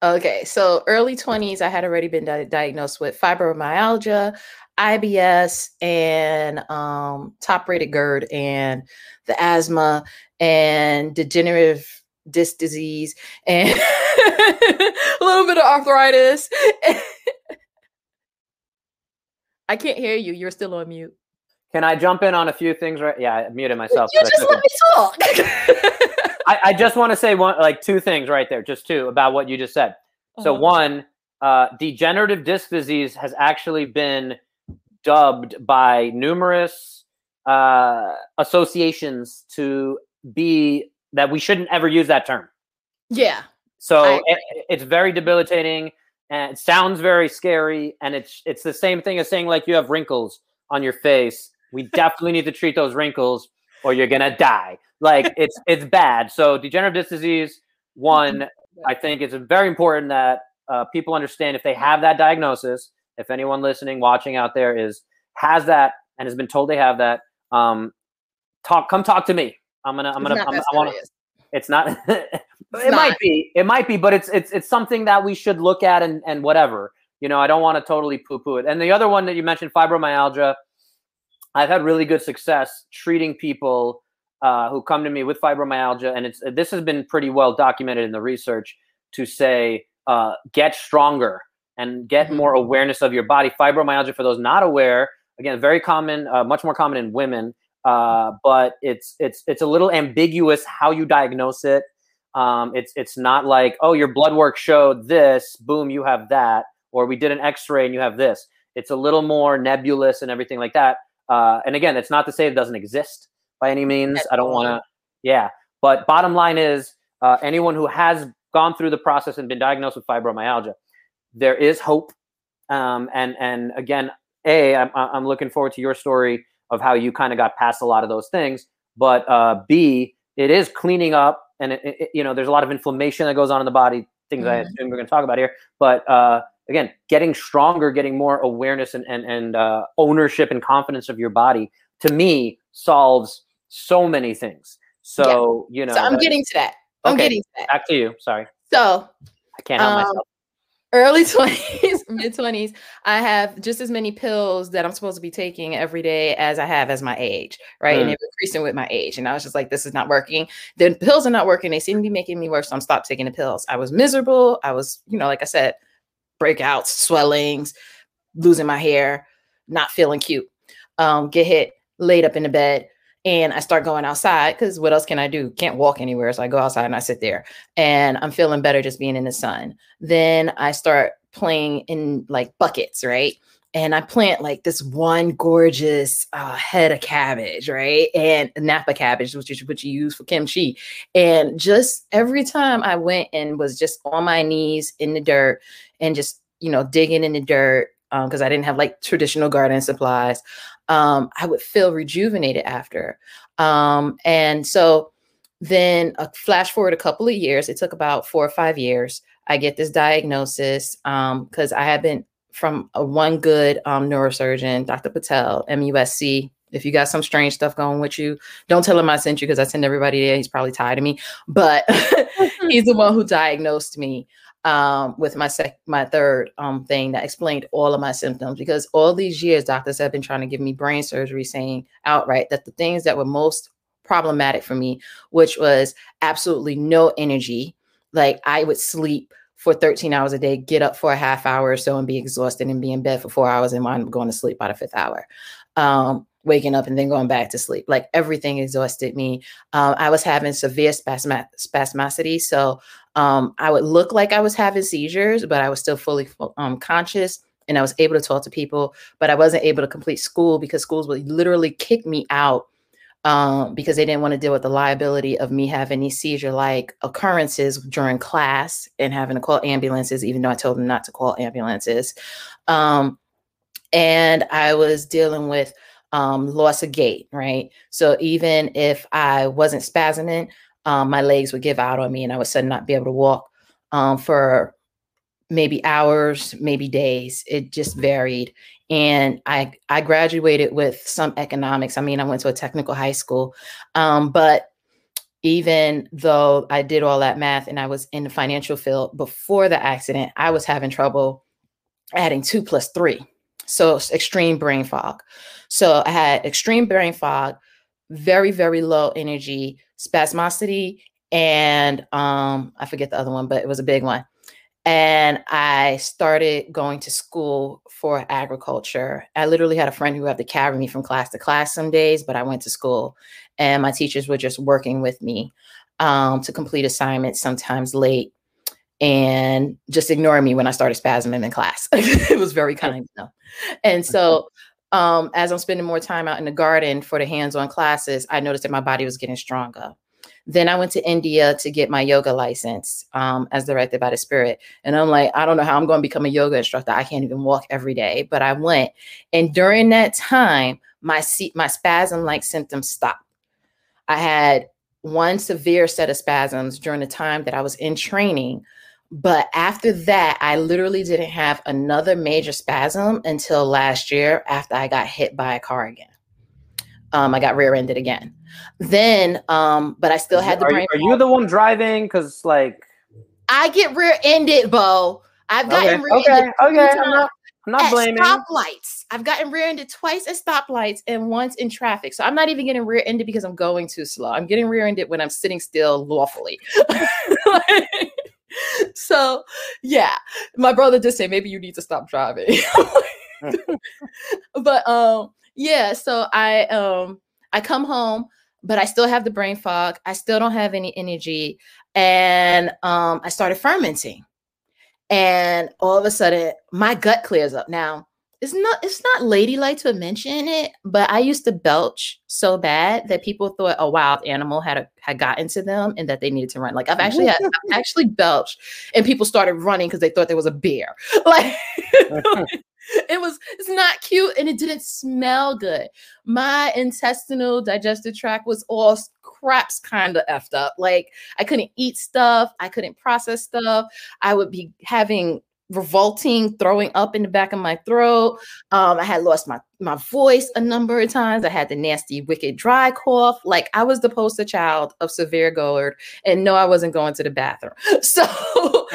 Speaker 2: Okay, so early 20s, I had already been di- diagnosed with fibromyalgia, IBS, and um, top rated GERD, and the asthma, and degenerative disc disease, and a little bit of arthritis. I can't hear you. You're still on mute.
Speaker 1: Can I jump in on a few things? Right? Yeah, I muted myself.
Speaker 2: You just let me talk.
Speaker 1: I, I, just want to say one, like two things right there, just two about what you just said. So uh-huh. one, uh, degenerative disc disease has actually been dubbed by numerous uh, associations to be that we shouldn't ever use that term.
Speaker 2: Yeah.
Speaker 1: So it, it's very debilitating and it sounds very scary and it's it's the same thing as saying like you have wrinkles on your face. We definitely need to treat those wrinkles or you're gonna die. Like it's it's bad. So degenerative disc disease one i think it's very important that uh, people understand if they have that diagnosis if anyone listening watching out there is has that and has been told they have that um talk come talk to me. I'm gonna i'm gonna I'm, i want to it's not It's it not. might be. It might be, but it's it's it's something that we should look at and and whatever. You know, I don't want to totally poo poo it. And the other one that you mentioned, fibromyalgia, I've had really good success treating people uh, who come to me with fibromyalgia, and it's this has been pretty well documented in the research to say uh, get stronger and get mm-hmm. more awareness of your body. Fibromyalgia, for those not aware, again, very common, uh, much more common in women, uh, but it's it's it's a little ambiguous how you diagnose it. Um, it's it's not like oh your blood work showed this, boom, you have that, or we did an X-ray and you have this. It's a little more nebulous and everything like that. Uh, and again, it's not to say it doesn't exist by any means. I don't want to, yeah. But bottom line is, uh, anyone who has gone through the process and been diagnosed with fibromyalgia, there is hope. Um, and and again, a I'm I'm looking forward to your story of how you kind of got past a lot of those things, but uh, b it is cleaning up, and it, it, you know there's a lot of inflammation that goes on in the body. Things mm-hmm. I assume we're going to talk about here, but uh, again, getting stronger, getting more awareness and and, and uh, ownership and confidence of your body to me solves so many things. So yeah. you know,
Speaker 2: so I'm getting to that. I'm okay, getting to that.
Speaker 1: Back to you. Sorry.
Speaker 2: So
Speaker 1: I can't help um, myself.
Speaker 2: Early 20s, mid 20s, I have just as many pills that I'm supposed to be taking every day as I have as my age, right? Mm. And they're increasing with my age. And I was just like, this is not working. The pills are not working. They seem to be making me worse. So I'm stopped taking the pills. I was miserable. I was, you know, like I said, breakouts, swellings, losing my hair, not feeling cute. Um, get hit, laid up in the bed, and I start going outside because what else can I do? Can't walk anywhere. So I go outside and I sit there and I'm feeling better just being in the sun. Then I start playing in like buckets, right? And I plant like this one gorgeous uh, head of cabbage, right? And Napa cabbage, which is what you use for kimchi. And just every time I went and was just on my knees in the dirt and just, you know, digging in the dirt because um, I didn't have like traditional garden supplies um, I would feel rejuvenated after. Um, and so then a flash forward a couple of years, it took about four or five years. I get this diagnosis because um, I had been from a one good um, neurosurgeon, Dr. Patel, MUSC. If you got some strange stuff going with you, don't tell him I sent you because I send everybody there. He's probably tired of me, but he's the one who diagnosed me um, with my sec- my third um, thing that explained all of my symptoms because all these years doctors have been trying to give me brain surgery saying outright that the things that were most problematic for me which was absolutely no energy like i would sleep for 13 hours a day get up for a half hour or so and be exhausted and be in bed for four hours and wind going to sleep by the fifth hour um, waking up and then going back to sleep. Like everything exhausted me. Um, I was having severe spasm- spasmicity. So um, I would look like I was having seizures, but I was still fully um, conscious and I was able to talk to people, but I wasn't able to complete school because schools would literally kick me out um, because they didn't want to deal with the liability of me having these seizure like occurrences during class and having to call ambulances, even though I told them not to call ambulances. Um, and I was dealing with um, loss of gait, right? So even if I wasn't spasming, um, my legs would give out on me and I would suddenly not be able to walk um, for maybe hours, maybe days. It just varied. And I, I graduated with some economics. I mean, I went to a technical high school, um, but even though I did all that math and I was in the financial field before the accident, I was having trouble adding two plus three. So extreme brain fog. So I had extreme brain fog, very, very low energy, spasmosity, and um, I forget the other one, but it was a big one. And I started going to school for agriculture. I literally had a friend who had to carry me from class to class some days, but I went to school and my teachers were just working with me um, to complete assignments, sometimes late and just ignoring me when I started spasming in class. it was very kind. Know? And so um, as I'm spending more time out in the garden for the hands-on classes, I noticed that my body was getting stronger. Then I went to India to get my yoga license um, as directed by the spirit. And I'm like, I don't know how I'm going to become a yoga instructor. I can't even walk every day, but I went. And during that time, my my spasm-like symptoms stopped. I had one severe set of spasms during the time that I was in training, but after that, I literally didn't have another major spasm until last year after I got hit by a car again. Um, I got rear-ended again. Then, um, but I still had the
Speaker 1: are
Speaker 2: brain.
Speaker 1: You, are you the one driving? Because like,
Speaker 2: I get rear-ended, Bo. I've gotten
Speaker 1: okay, rear-ended. Okay, okay. I'm not, I'm not blaming.
Speaker 2: Stoplights. I've gotten rear-ended twice at stoplights and once in traffic. So I'm not even getting rear-ended because I'm going too slow. I'm getting rear-ended when I'm sitting still lawfully. like, so yeah, my brother just said maybe you need to stop driving. but um yeah, so I um I come home, but I still have the brain fog. I still don't have any energy. And um I started fermenting. And all of a sudden my gut clears up. Now it's not it's not ladylike to mention it, but I used to belch so bad that people thought oh, a wild animal had a, had gotten to them and that they needed to run. Like I've actually had, I've actually belched and people started running because they thought there was a bear. Like uh-huh. it was it's not cute and it didn't smell good. My intestinal digestive tract was all craps kind of effed up. Like I couldn't eat stuff, I couldn't process stuff. I would be having revolting throwing up in the back of my throat. Um, I had lost my my voice a number of times. I had the nasty, wicked dry cough. Like I was the poster child of severe GERD, and no, I wasn't going to the bathroom. So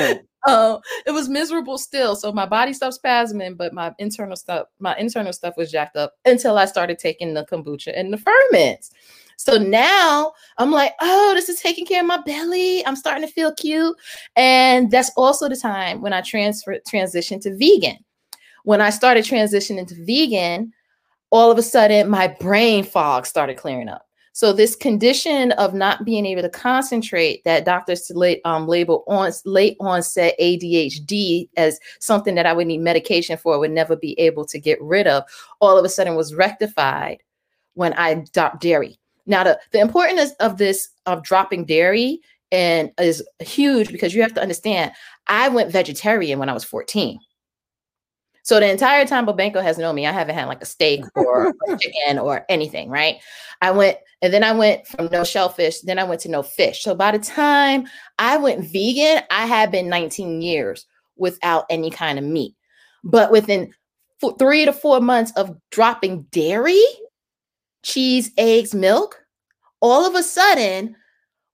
Speaker 2: uh, it was miserable still. So my body stopped spasming, but my internal stuff, my internal stuff was jacked up until I started taking the kombucha and the ferments. So now I'm like, oh, this is taking care of my belly. I'm starting to feel cute. And that's also the time when I transfer transitioned to vegan. When I started transitioning to vegan, all of a sudden my brain fog started clearing up. So this condition of not being able to concentrate that doctors um, label on late onset ADHD as something that I would need medication for, would never be able to get rid of, all of a sudden was rectified when I dropped dairy. Now, the, the importance of this of dropping dairy and is huge because you have to understand I went vegetarian when I was 14. So the entire time Bobenko has known me, I haven't had like a steak or a chicken or anything, right? I went and then I went from no shellfish, then I went to no fish. So by the time I went vegan, I had been 19 years without any kind of meat. But within four, three to four months of dropping dairy, cheese, eggs, milk, all of a sudden,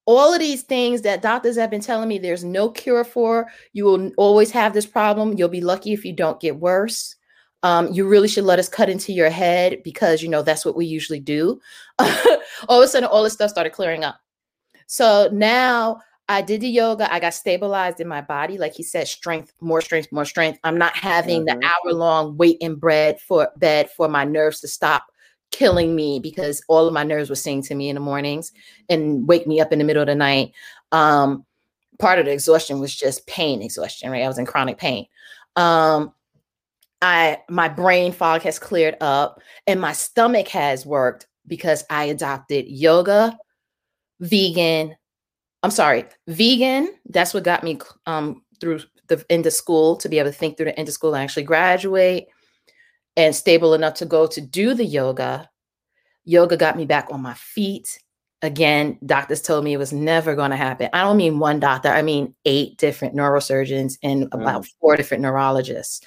Speaker 2: all of these things that doctors have been telling me there's no cure for, you will always have this problem. You'll be lucky if you don't get worse. Um, you really should let us cut into your head because you know that's what we usually do. all of a sudden, all this stuff started clearing up. So now I did the yoga. I got stabilized in my body. Like he said, strength, more strength, more strength. I'm not having mm-hmm. the hour long wait in bed for bed for my nerves to stop killing me because all of my nerves were saying to me in the mornings and wake me up in the middle of the night. Um, part of the exhaustion was just pain exhaustion, right? I was in chronic pain. Um, I my brain fog has cleared up and my stomach has worked because I adopted yoga, vegan. I'm sorry, vegan. That's what got me um, through the into school to be able to think through the into school and actually graduate and stable enough to go to do the yoga. Yoga got me back on my feet. Again, doctors told me it was never going to happen. I don't mean one doctor, I mean eight different neurosurgeons and mm. about four different neurologists.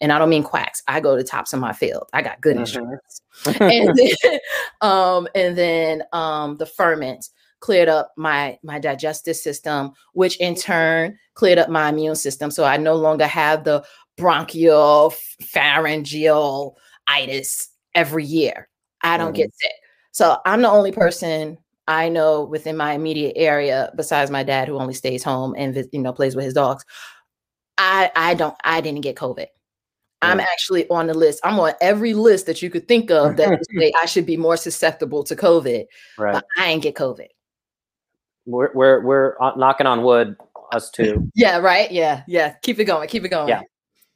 Speaker 2: And I don't mean quacks. I go to tops in my field. I got good mm-hmm. insurance. and then, um, and then um, the ferment cleared up my my digestive system, which in turn cleared up my immune system. So I no longer have the bronchial, pharyngeal itis every year. I don't mm-hmm. get sick. So I'm the only person I know within my immediate area, besides my dad, who only stays home and you know plays with his dogs. I I don't I didn't get COVID. I'm actually on the list. I'm on every list that you could think of that say I should be more susceptible to COVID. Right. But I ain't get COVID.
Speaker 1: We're we're we're knocking on wood, us too.
Speaker 2: yeah. Right. Yeah. Yeah. Keep it going. Keep it going.
Speaker 1: Yeah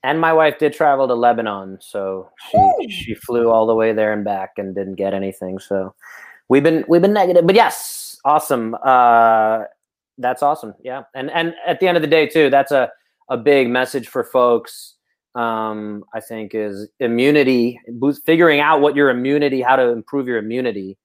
Speaker 1: and my wife did travel to Lebanon, so she Ooh. she flew all the way there and back and didn't get anything. So we've been we've been negative, but yes, awesome. Uh, that's awesome. Yeah, and and at the end of the day too, that's a a big message for folks. Um, I think is immunity, figuring out what your immunity, how to improve your immunity,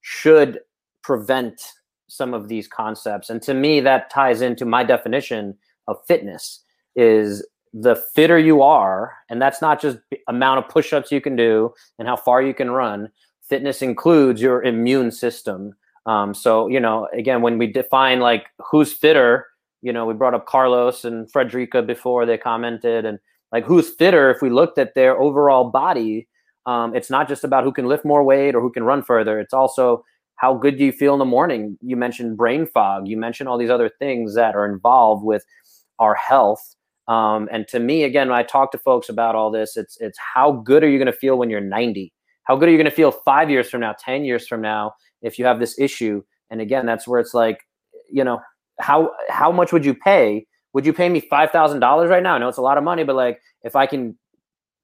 Speaker 1: should prevent some of these concepts. And to me, that ties into my definition of fitness is the fitter you are, and that's not just amount of push-ups you can do and how far you can run. Fitness includes your immune system. Um, so you know, again, when we define like who's fitter, you know, we brought up Carlos and Frederica before they commented, and like who's fitter. If we looked at their overall body, um, it's not just about who can lift more weight or who can run further. It's also how good do you feel in the morning. You mentioned brain fog. You mentioned all these other things that are involved with our health um, and to me, again, when I talk to folks about all this, it's it's how good are you going to feel when you're 90? How good are you going to feel five years from now, 10 years from now, if you have this issue? And again, that's where it's like, you know, how how much would you pay? Would you pay me five thousand dollars right now? I know it's a lot of money, but like if I can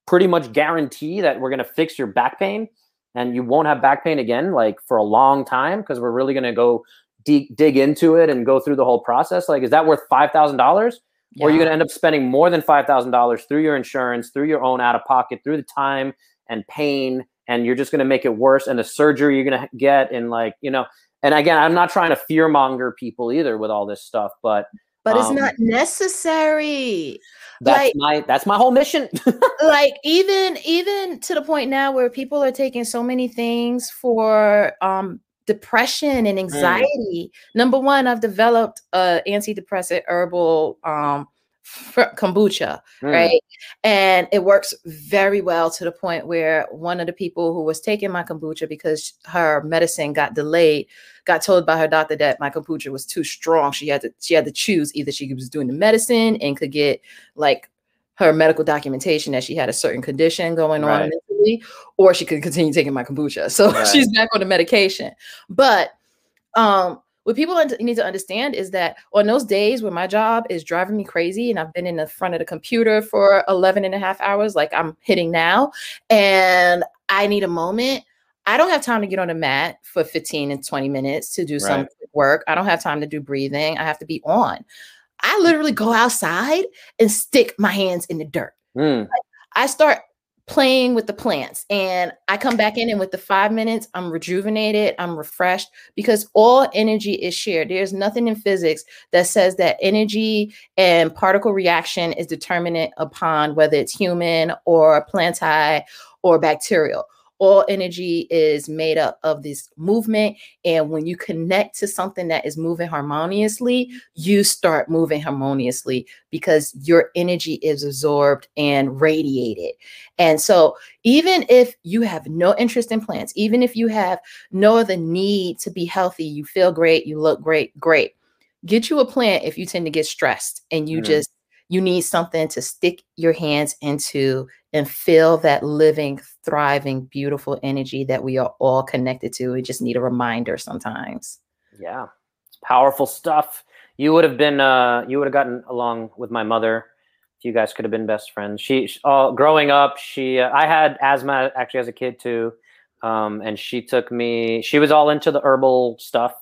Speaker 1: pretty much guarantee that we're going to fix your back pain and you won't have back pain again, like for a long time, because we're really going to go dig dig into it and go through the whole process. Like, is that worth five thousand dollars? Or you're going to end up spending more than $5,000 through your insurance, through your own out of pocket, through the time and pain. And you're just going to make it worse. And the surgery you're going to get, and like, you know, and again, I'm not trying to fear monger people either with all this stuff, but
Speaker 2: but it's um, not necessary.
Speaker 1: That's like, my that's my whole mission.
Speaker 2: like even even to the point now where people are taking so many things for um depression and mm. anxiety. Mm. Number one, I've developed a antidepressant herbal um kombucha, mm. right? And it works very well to the point where one of the people who was taking my kombucha because her medicine got delayed got told by her doctor that my kombucha was too strong. She had to she had to choose either she was doing the medicine and could get like her medical documentation that she had a certain condition going right. on or she could continue taking my kombucha. So right. she's back on the medication. But um what people need to understand is that on those days when my job is driving me crazy and I've been in the front of the computer for 11 and a half hours, like I'm hitting now, and I need a moment, I don't have time to get on a mat for 15 and 20 minutes to do right. some work. I don't have time to do breathing. I have to be on. I literally go outside and stick my hands in the dirt. Mm. I start playing with the plants and I come back in and with the 5 minutes I'm rejuvenated, I'm refreshed because all energy is shared. There's nothing in physics that says that energy and particle reaction is determinant upon whether it's human or plantae or bacterial all energy is made up of this movement. And when you connect to something that is moving harmoniously, you start moving harmoniously because your energy is absorbed and radiated. And so, even if you have no interest in plants, even if you have no other need to be healthy, you feel great, you look great, great. Get you a plant if you tend to get stressed and you mm-hmm. just you need something to stick your hands into and feel that living, thriving, beautiful energy that we are all connected to. We just need a reminder sometimes.
Speaker 1: Yeah, it's powerful stuff. You would have been, uh, you would have gotten along with my mother. You guys could have been best friends. She, uh, growing up, she, uh, I had asthma actually as a kid too. Um, and she took me, she was all into the herbal stuff.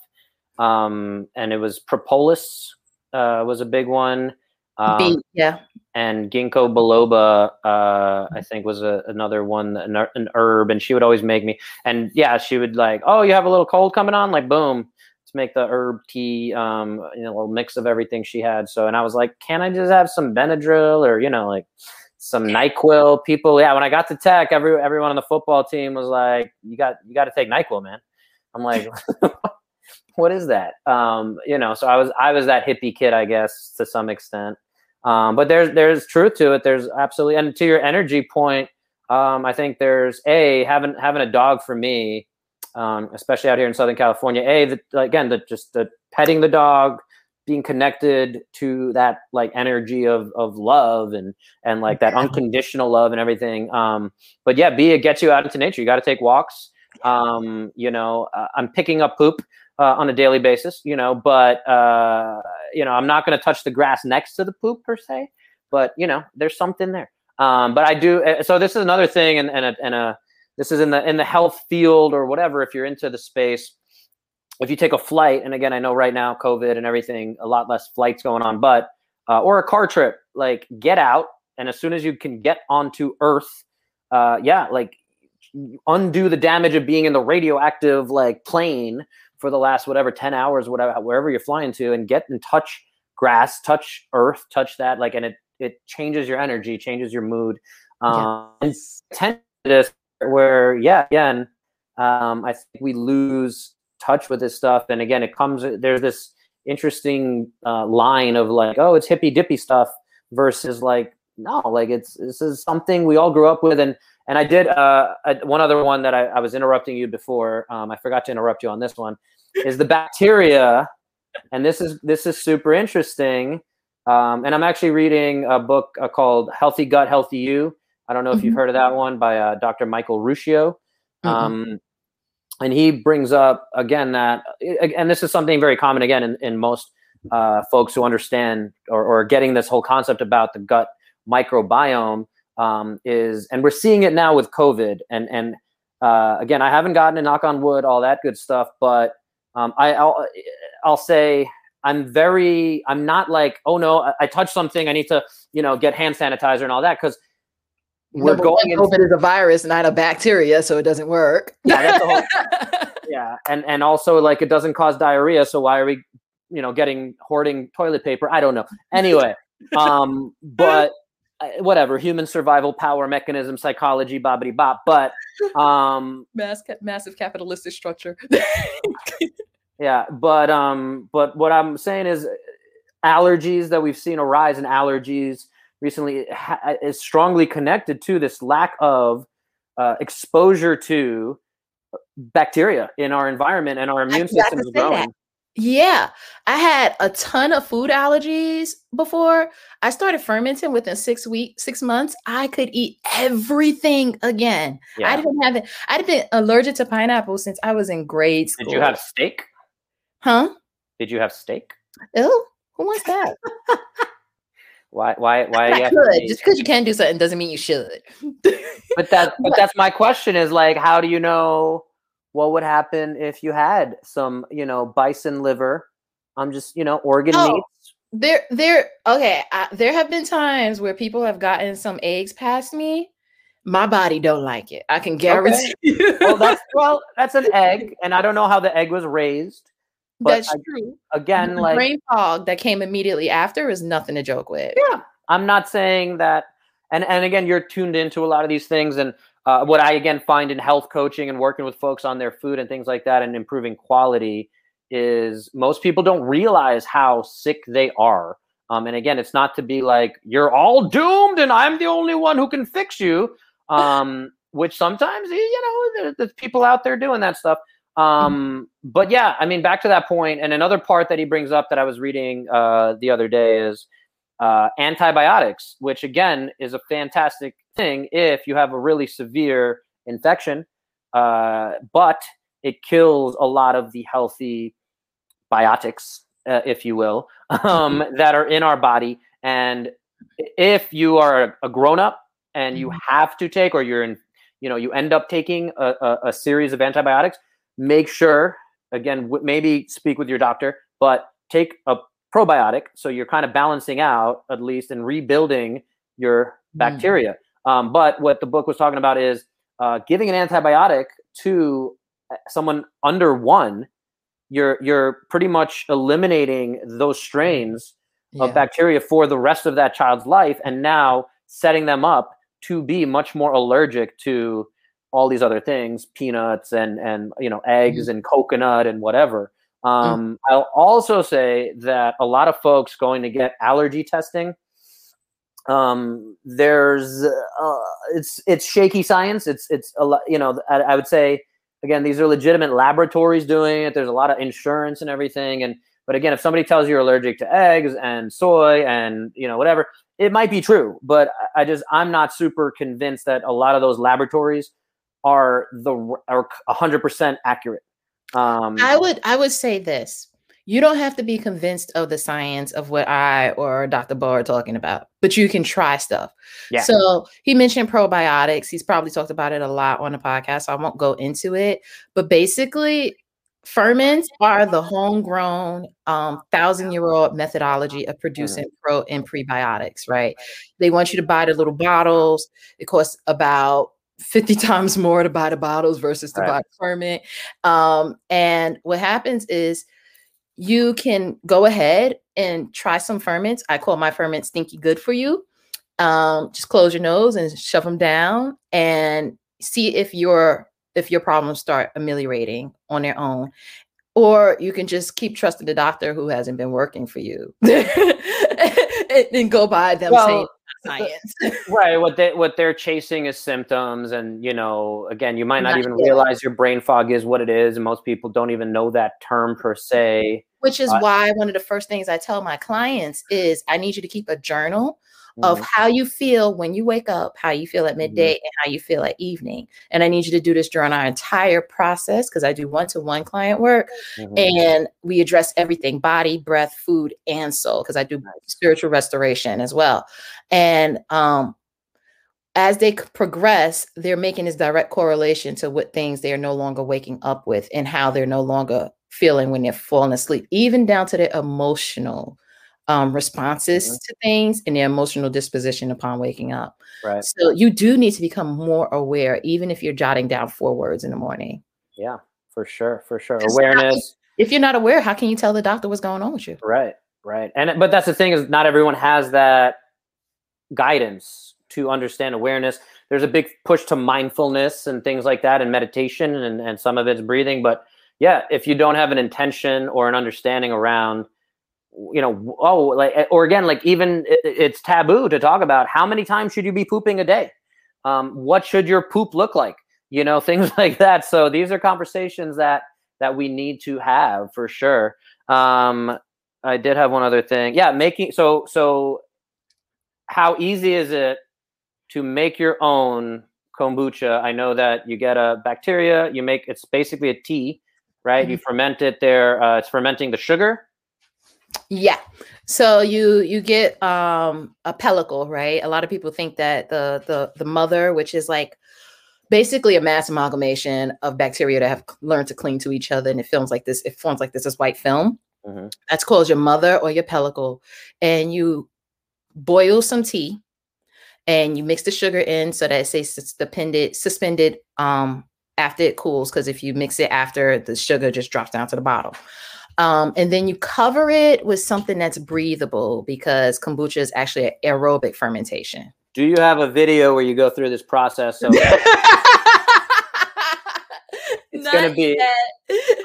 Speaker 1: Um, and it was propolis, uh, was a big one.
Speaker 2: Um, yeah.
Speaker 1: and ginkgo biloba uh, i think was a, another one an, an, herb and she would always make me and yeah she would like oh you have a little cold coming on? Like boom let's make the herb tea um you know a little mix of everything she had. So and i was like can i just have some benadryl or you know like some nyquil? People yeah when i got to tech every everyone on the football team was like you got you got to take nyquil man. I'm like what is that um you know so i was i was that hippie kid i guess to some extent um, but there's there's truth to it. There's absolutely, and to your energy point, um, I think there's a having having a dog for me, um, especially out here in Southern California. A the, again, the just the petting the dog, being connected to that like energy of of love and and like that unconditional love and everything. Um, but yeah, B it gets you out into nature. You got to take walks. Um, you know, uh, I'm picking up poop uh, on a daily basis, you know, but, uh, you know, I'm not going to touch the grass next to the poop per se, but, you know, there's something there. Um, but I do. Uh, so this is another thing, and, and, a, and a, this is in the in the health field or whatever. If you're into the space, if you take a flight, and again, I know right now COVID and everything, a lot less flights going on, but uh, or a car trip, like get out, and as soon as you can get onto Earth, uh, yeah, like undo the damage of being in the radioactive like plane for the last whatever 10 hours whatever wherever you're flying to and get and touch grass touch earth touch that like and it it changes your energy changes your mood. Um yes. and this where yeah again um i think we lose touch with this stuff. And again it comes there's this interesting uh, line of like oh it's hippy dippy stuff versus like no like it's this is something we all grew up with. And and I did uh, one other one that I, I was interrupting you before. Um, I forgot to interrupt you on this one is the bacteria, and this is this is super interesting. Um, and I'm actually reading a book uh, called Healthy Gut, Healthy You. I don't know if mm-hmm. you've heard of that one by uh, Dr. Michael Ruscio. Mm-hmm. Um, and he brings up again that, and this is something very common again in, in most uh, folks who understand or, or getting this whole concept about the gut microbiome um, is, and we're seeing it now with COVID. And and uh, again, I haven't gotten a knock on wood, all that good stuff, but um, I, will I'll say I'm very, I'm not like, oh no, I, I touched something. I need to, you know, get hand sanitizer and all that because we're
Speaker 2: Number
Speaker 1: going
Speaker 2: one,
Speaker 1: into
Speaker 2: COVID is a virus, not a bacteria, so it doesn't work.
Speaker 1: Yeah, that's the whole- yeah and and also like it doesn't cause diarrhea so why are we you know getting hoarding toilet paper i don't know anyway um but whatever human survival power mechanism psychology bobbity bop but um
Speaker 2: Mass, ca- massive capitalistic structure.
Speaker 1: yeah but um but what i'm saying is uh, allergies that we've seen a rise in allergies recently ha- is strongly connected to this lack of uh, exposure to bacteria in our environment and our immune system is
Speaker 2: growing that. Yeah, I had a ton of food allergies before. I started fermenting within six weeks, six months. I could eat everything again.
Speaker 1: Yeah.
Speaker 2: I didn't have it. I'd been allergic to pineapple since I was in grade school.
Speaker 1: did you have steak
Speaker 2: Huh?
Speaker 1: Did you have steak?
Speaker 2: Ew. Who wants that?
Speaker 1: Why? Why? Why?
Speaker 2: I
Speaker 1: you have to
Speaker 2: could. Just because you can do something doesn't mean you should.
Speaker 1: but that. But that's my question. Is like, how do you know what would happen if you had some, you know, bison liver? I'm just, you know, organ
Speaker 2: Oh.
Speaker 1: meats.
Speaker 2: There, there. Okay, I, there have been times where people have gotten some eggs past me. My body don't like it. I can guarantee you.
Speaker 1: Well, that's well, that's an egg, and I don't know how the egg was raised. But
Speaker 2: That's
Speaker 1: I-
Speaker 2: true.
Speaker 1: again,
Speaker 2: the
Speaker 1: like,
Speaker 2: brain fog that came immediately after is nothing to joke with.
Speaker 1: yeah, I'm not saying that. And and again, you're tuned into a lot of these things, and uh, what I again find in health coaching and working with folks on their food and things like that, and improving quality is most people don't realize how sick they are. Um, and again, it's not to be like you're all doomed and I'm the only one who can fix you. Um, which sometimes you know there- there's people out there doing that stuff. Um, but yeah, I mean, back to that point, and another part that he brings up that I was reading uh, the other day is uh, antibiotics, which again is a fantastic thing if you have a really severe infection, uh, but it kills a lot of the healthy biotics, uh, if you will, um, that are in our body. And if you are a grown up and you
Speaker 2: Mhm.
Speaker 1: have to take, or you're in, you know, you end up taking a, a, a series of antibiotics, make sure, again, w- maybe speak with your doctor, but take a probiotic. So you're kind of balancing out, at least, and rebuilding your
Speaker 2: Mm.
Speaker 1: bacteria. Um, but what the book was talking about is uh, giving an antibiotic to uh, someone under one. You're you're pretty much eliminating those strains
Speaker 2: Yeah.
Speaker 1: of bacteria for the rest of that child's life, and now setting them up to be much more allergic to all these other things, peanuts and and you know eggs and coconut and whatever. Um, I'll also say that a lot of folks going to get allergy testing um there's uh, it's it's shaky science. It's it's a lot you know I, I would say again these are legitimate laboratories doing it. There's a lot of insurance and everything. And but again if somebody tells you you're allergic to eggs and soy and you know whatever it might be true. But I- i just i'm not super convinced that a lot of those laboratories are the are 100% accurate um
Speaker 2: I would I would say this. You don't have to be convinced of the science of what I or Dr. Bo are talking about, but you can try stuff.
Speaker 1: Yeah.
Speaker 2: So he mentioned probiotics. He's probably talked about it a lot on the podcast. So I won't go into it. But basically, ferments are the homegrown um, thousand year old methodology of producing pro and prebiotics, right? They want you to buy the little bottles. It costs about 50 times more to buy the bottles versus to
Speaker 1: Right.
Speaker 2: buy the ferment. Um, and what happens is you can go ahead and try some ferments. I call my ferment stinky good for you. Um, just close your nose and shove them down and see if your if your problems start ameliorating on their own. Or you can just keep trusting the doctor who hasn't been working for you and, and go by them
Speaker 1: Well,
Speaker 2: saying science.
Speaker 1: right what they what they're chasing is symptoms and you know again you might not
Speaker 2: Not
Speaker 1: even realize your brain fog is what it is and most people don't even know that term per se
Speaker 2: Which is
Speaker 1: Uh,
Speaker 2: why one of the first things I tell my clients is I need you to keep a journal of
Speaker 1: Mhm.
Speaker 2: how you feel when you wake up, how you feel at midday, and how you feel at evening. And I need you to do this during our entire process because I do one to one client work
Speaker 1: Mhm.
Speaker 2: and we address everything body, breath, food, and soul because I do spiritual restoration as well. And um, as they progress, they're making this direct correlation to what things they are no longer waking up with and how they're no longer feeling when they're falling asleep, even down to their emotional um, responses mm-hmm. to things and their emotional disposition upon waking up.
Speaker 1: Right.
Speaker 2: So you do need to become more aware, even if you're jotting down four words in the morning.
Speaker 1: Yeah, for sure, for sure. Awareness.
Speaker 2: If you're not aware, how can you tell the doctor what's going on with you?
Speaker 1: Right, right. And but that's the thing is not everyone has that guidance to understand awareness. There's a big push to mindfulness and things like that and meditation and, and some of it's breathing. But yeah, if you don't have an intention or an understanding around you know, oh, like, eh, or again, like even it's taboo to talk about how many times should you be pooping a day? Um, what should your poop look like? You know, things like that. So these are conversations that that we need to have for sure. Um, I did have one other thing. Yeah, making so so. How easy is it to make your own kombucha? I know that you get a bacteria. You make it's basically a tea, right? Mm-hmm. You ferment it there. Uh, it's fermenting the sugar
Speaker 2: yeah. So you you get um a pellicle, right? A lot of people think that the the the mother, which is like basically a mass amalgamation of bacteria that have learned to cling to each other, and it films like this. It forms like this is white film. Mm-hmm. That's called your mother or your pellicle, and you boil some tea, and you mix the sugar in so that it stays suspended suspended um after it cools. Because if you mix it after, the sugar just drops down to the bottom. Um, and then you cover it with something that's breathable because kombucha is actually an aerobic fermentation.
Speaker 1: Do you have a video where you go through this process? So it's going to be.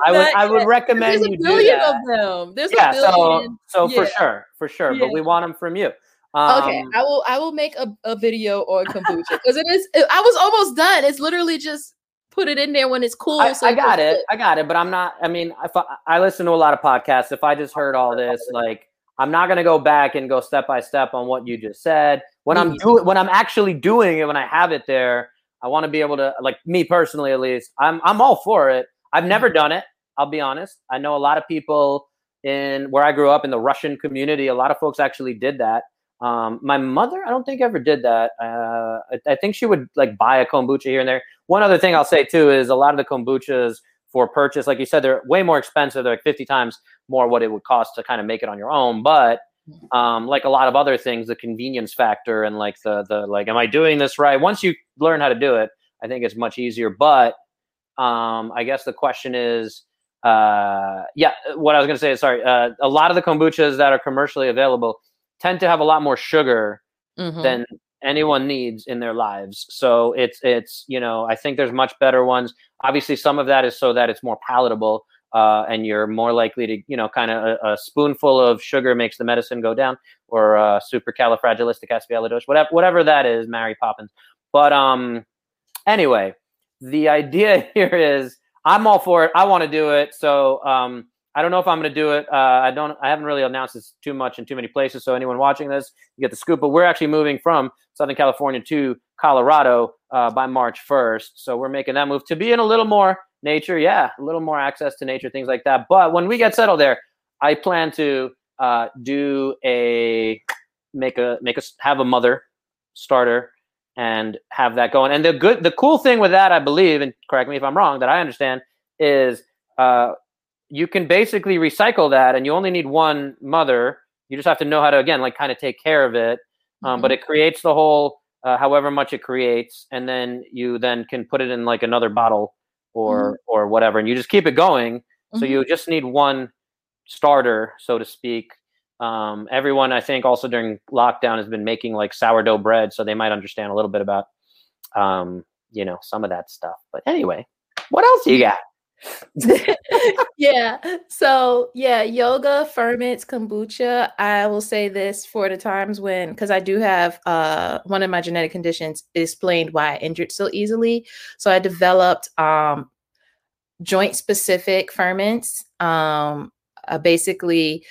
Speaker 1: I would. I would recommend
Speaker 2: There's
Speaker 1: you
Speaker 2: a billion
Speaker 1: of
Speaker 2: them. There's
Speaker 1: yeah,
Speaker 2: a billion.
Speaker 1: So, so yeah. for sure, for sure. Yeah. But we want them from you.
Speaker 2: Um, okay, I will. I will make a, a video on kombucha because it is. It, I was almost done. It's literally just put it in there when it's cool.
Speaker 1: I, so I got it. I got it. But I'm not. I mean, if I, I listen to a lot of podcasts. If I just heard all this, like, I'm not gonna go back and go step by step on what you just said. When I'm doing, when I'm actually doing it, when I have it there, I want to be able to, like, me personally at least. I'm I'm all for it. I've mm-hmm. never done it. I'll be honest. I know a lot of people in where I grew up in the Russian community. A lot of folks actually did that. Um, my mother, I don't think ever did that. Uh, I, I, think she would like buy a kombucha here and there. One other thing I'll say too is a lot of the kombuchas for purchase, like you said, they're way more expensive. They're like 50 times more what it would cost to kind of make it on your own. But um, like a lot of other things, the convenience factor and like the the like, am I doing this right? Once you learn how to do it, I think it's much easier. But um, I guess the question is, uh, yeah, what I was gonna say is sorry. Uh, a lot of the kombuchas that are commercially available tend to have a lot more sugar mm-hmm. than anyone needs in their lives. So it's it's you know I think there's much better ones. Obviously, some of that is so that it's more palatable. Uh, and you're more likely to, you know, kind of a, a, spoonful of sugar makes the medicine go down, or uh, supercalifragilisticexpialidocious, whatever, whatever that is, Mary Poppins. But um, anyway, the idea here is I'm all for it. I want to do it. So um, I don't know if I'm going to do it. Uh, I don't. I haven't really announced this too much in too many places. So anyone watching this, you get the scoop. But we're actually moving from Southern California to Colorado uh, by March 1st. So we're making that move to be in a little more nature. Yeah, a little more access to nature, things like that. But when we get settled there, I plan to uh, do a make a make us have a mother starter and have that going. And the good, the cool thing with that, I believe, and correct me if I'm wrong, that I understand is uh, you can basically recycle that and you only need one mother you just have to know how to again like kind of take care of it um, mm-hmm. but it creates the whole uh, however much it creates and then you then can put it in like another bottle or mm-hmm. or whatever and you just keep it going mm-hmm. so you just need one starter so to speak um, everyone i think also during lockdown has been making like sourdough bread so they might understand a little bit about um, you know some of that stuff but anyway what else do you got
Speaker 2: yeah. So yeah, yoga ferments kombucha. I will say this for the times when, because I do have uh one of my genetic conditions explained why I injured so easily. So I developed um joint specific ferments. Um uh, basically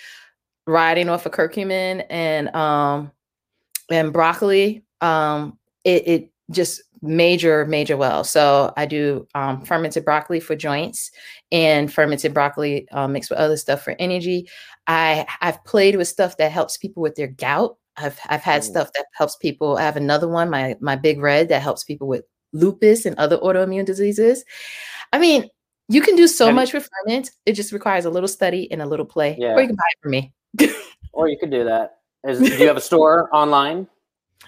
Speaker 2: riding off of curcumin and um and broccoli. Um it, it just major major well so i do um, fermented broccoli for joints and fermented broccoli uh, mixed with other stuff for energy i i've played with stuff that helps people with their gout i've i've had mm. stuff that helps people i have another one my my big red that helps people with lupus and other autoimmune diseases i mean You can do so much with ferment. It just requires a little study and a little play.
Speaker 1: Yeah.
Speaker 2: Or you can buy it from me.
Speaker 1: Or you could do that. Is, do you have a store online?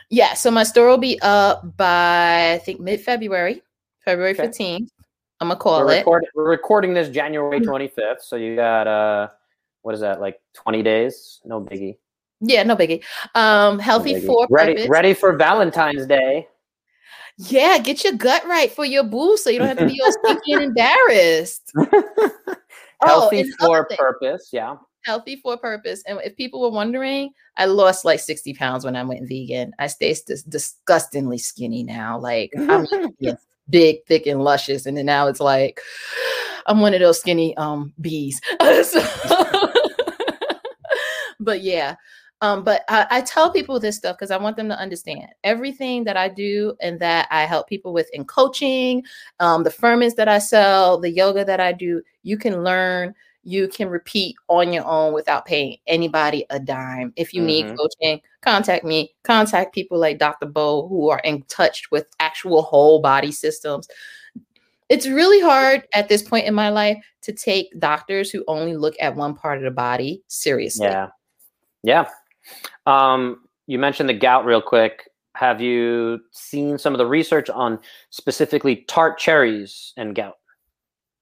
Speaker 2: Yeah, so my store will be up by I think mid February, February
Speaker 1: Okay.
Speaker 2: 15th. I'm gonna call
Speaker 1: We're,
Speaker 2: it.
Speaker 1: record, we're recording this January 25th, so you got uh, what is that like 20 days? No biggie.
Speaker 2: Yeah, no biggie. Um,
Speaker 1: No
Speaker 2: healthy
Speaker 1: biggie.
Speaker 2: for
Speaker 1: ready,
Speaker 2: purpose.
Speaker 1: ready for Valentine's Day.
Speaker 2: Yeah, get your gut right for your boo, so you don't have to be all stinky and embarrassed.
Speaker 1: Healthy
Speaker 2: Oh,
Speaker 1: for purpose. Yeah.
Speaker 2: Healthy for purpose. And if people were wondering, I lost like 60 pounds when I went vegan. I stay dis- disgustingly skinny now. Like I'm big, thick, and luscious. And then now it's like I'm one of those skinny um bees. So- but yeah. Um, but I, I tell people this stuff because I want them to understand everything that I do and that I help people with in coaching, um, the ferments that I sell, the yoga that I do, you can learn, you can repeat on your own without paying anybody a dime. If you
Speaker 1: Mhm.
Speaker 2: need coaching, contact me, contact people like Dr. Bo who are in touch with actual whole body systems. It's really hard at this point in my life to take doctors who only look at one part of the body seriously.
Speaker 1: Yeah. Yeah. Um, you mentioned the gout real quick. Have you seen some of the research on specifically tart cherries and gout?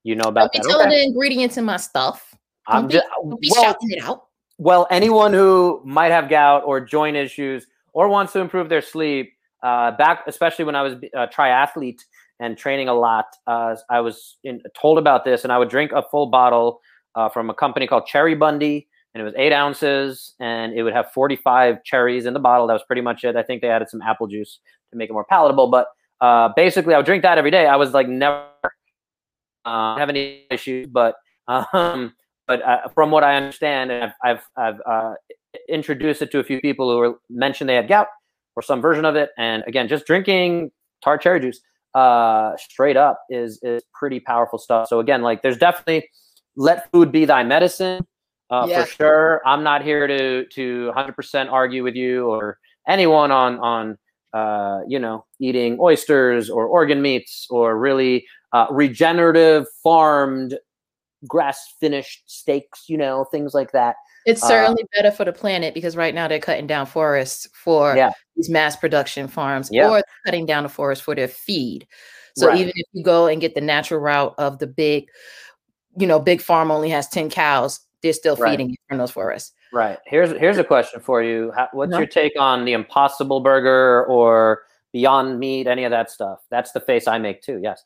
Speaker 1: You know
Speaker 2: I'll
Speaker 1: about
Speaker 2: be
Speaker 1: that?
Speaker 2: telling
Speaker 1: Okay.
Speaker 2: the ingredients in my stuff.
Speaker 1: I'm
Speaker 2: Don't be,
Speaker 1: ju-
Speaker 2: don't be
Speaker 1: well,
Speaker 2: shouting it out.
Speaker 1: well, anyone who might have gout or joint issues or wants to improve their sleep, uh, back especially when I was a triathlete and training a lot, uh, I was in, told about this, and I would drink a full bottle uh, from a company called Cheribundi, and it was eight ounces, and it would have 45 cherries in the bottle. That was pretty much it. I think they added some apple juice to make it more palatable, but uh, basically, I would drink that every day. I was like never uh, have any issues, but um, but uh, from what I understand, and I've I've, I've uh, introduced it to a few people who were mentioned they had gout or some version of it, and again, just drinking tart cherry juice uh, straight up is is pretty powerful stuff. So again, like there's definitely let food be thy medicine uh,
Speaker 2: Yeah.
Speaker 1: for sure. I'm not here to to 100% argue with you or anyone on on uh, you know eating oysters or organ meats or really uh, regenerative farmed grass finished steaks you know things like that
Speaker 2: It's
Speaker 1: uh,
Speaker 2: certainly better for the planet because right now they're cutting down forests for
Speaker 1: Yeah.
Speaker 2: these mass production farms
Speaker 1: Yeah.
Speaker 2: or cutting down the forest for their feed. So
Speaker 1: Right.
Speaker 2: even if you go and get the natural route of the big, you know, big farm only has 10 cows, they're still
Speaker 1: Right.
Speaker 2: feeding it from those forests.
Speaker 1: right here's here's a question for you How, what's
Speaker 2: Uh-huh.
Speaker 1: your take on the impossible burger or beyond meat any of that stuff that's the face i make too yes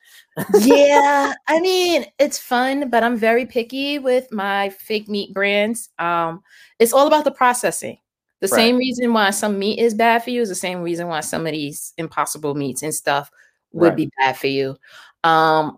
Speaker 2: yeah, I mean, it's fun, but I'm very picky with my fake meat brands. Um, it's all about the processing. The
Speaker 1: Right.
Speaker 2: same reason why some meat is bad for you is the same reason why some of these impossible meats and stuff would
Speaker 1: Right.
Speaker 2: be bad for you. Um,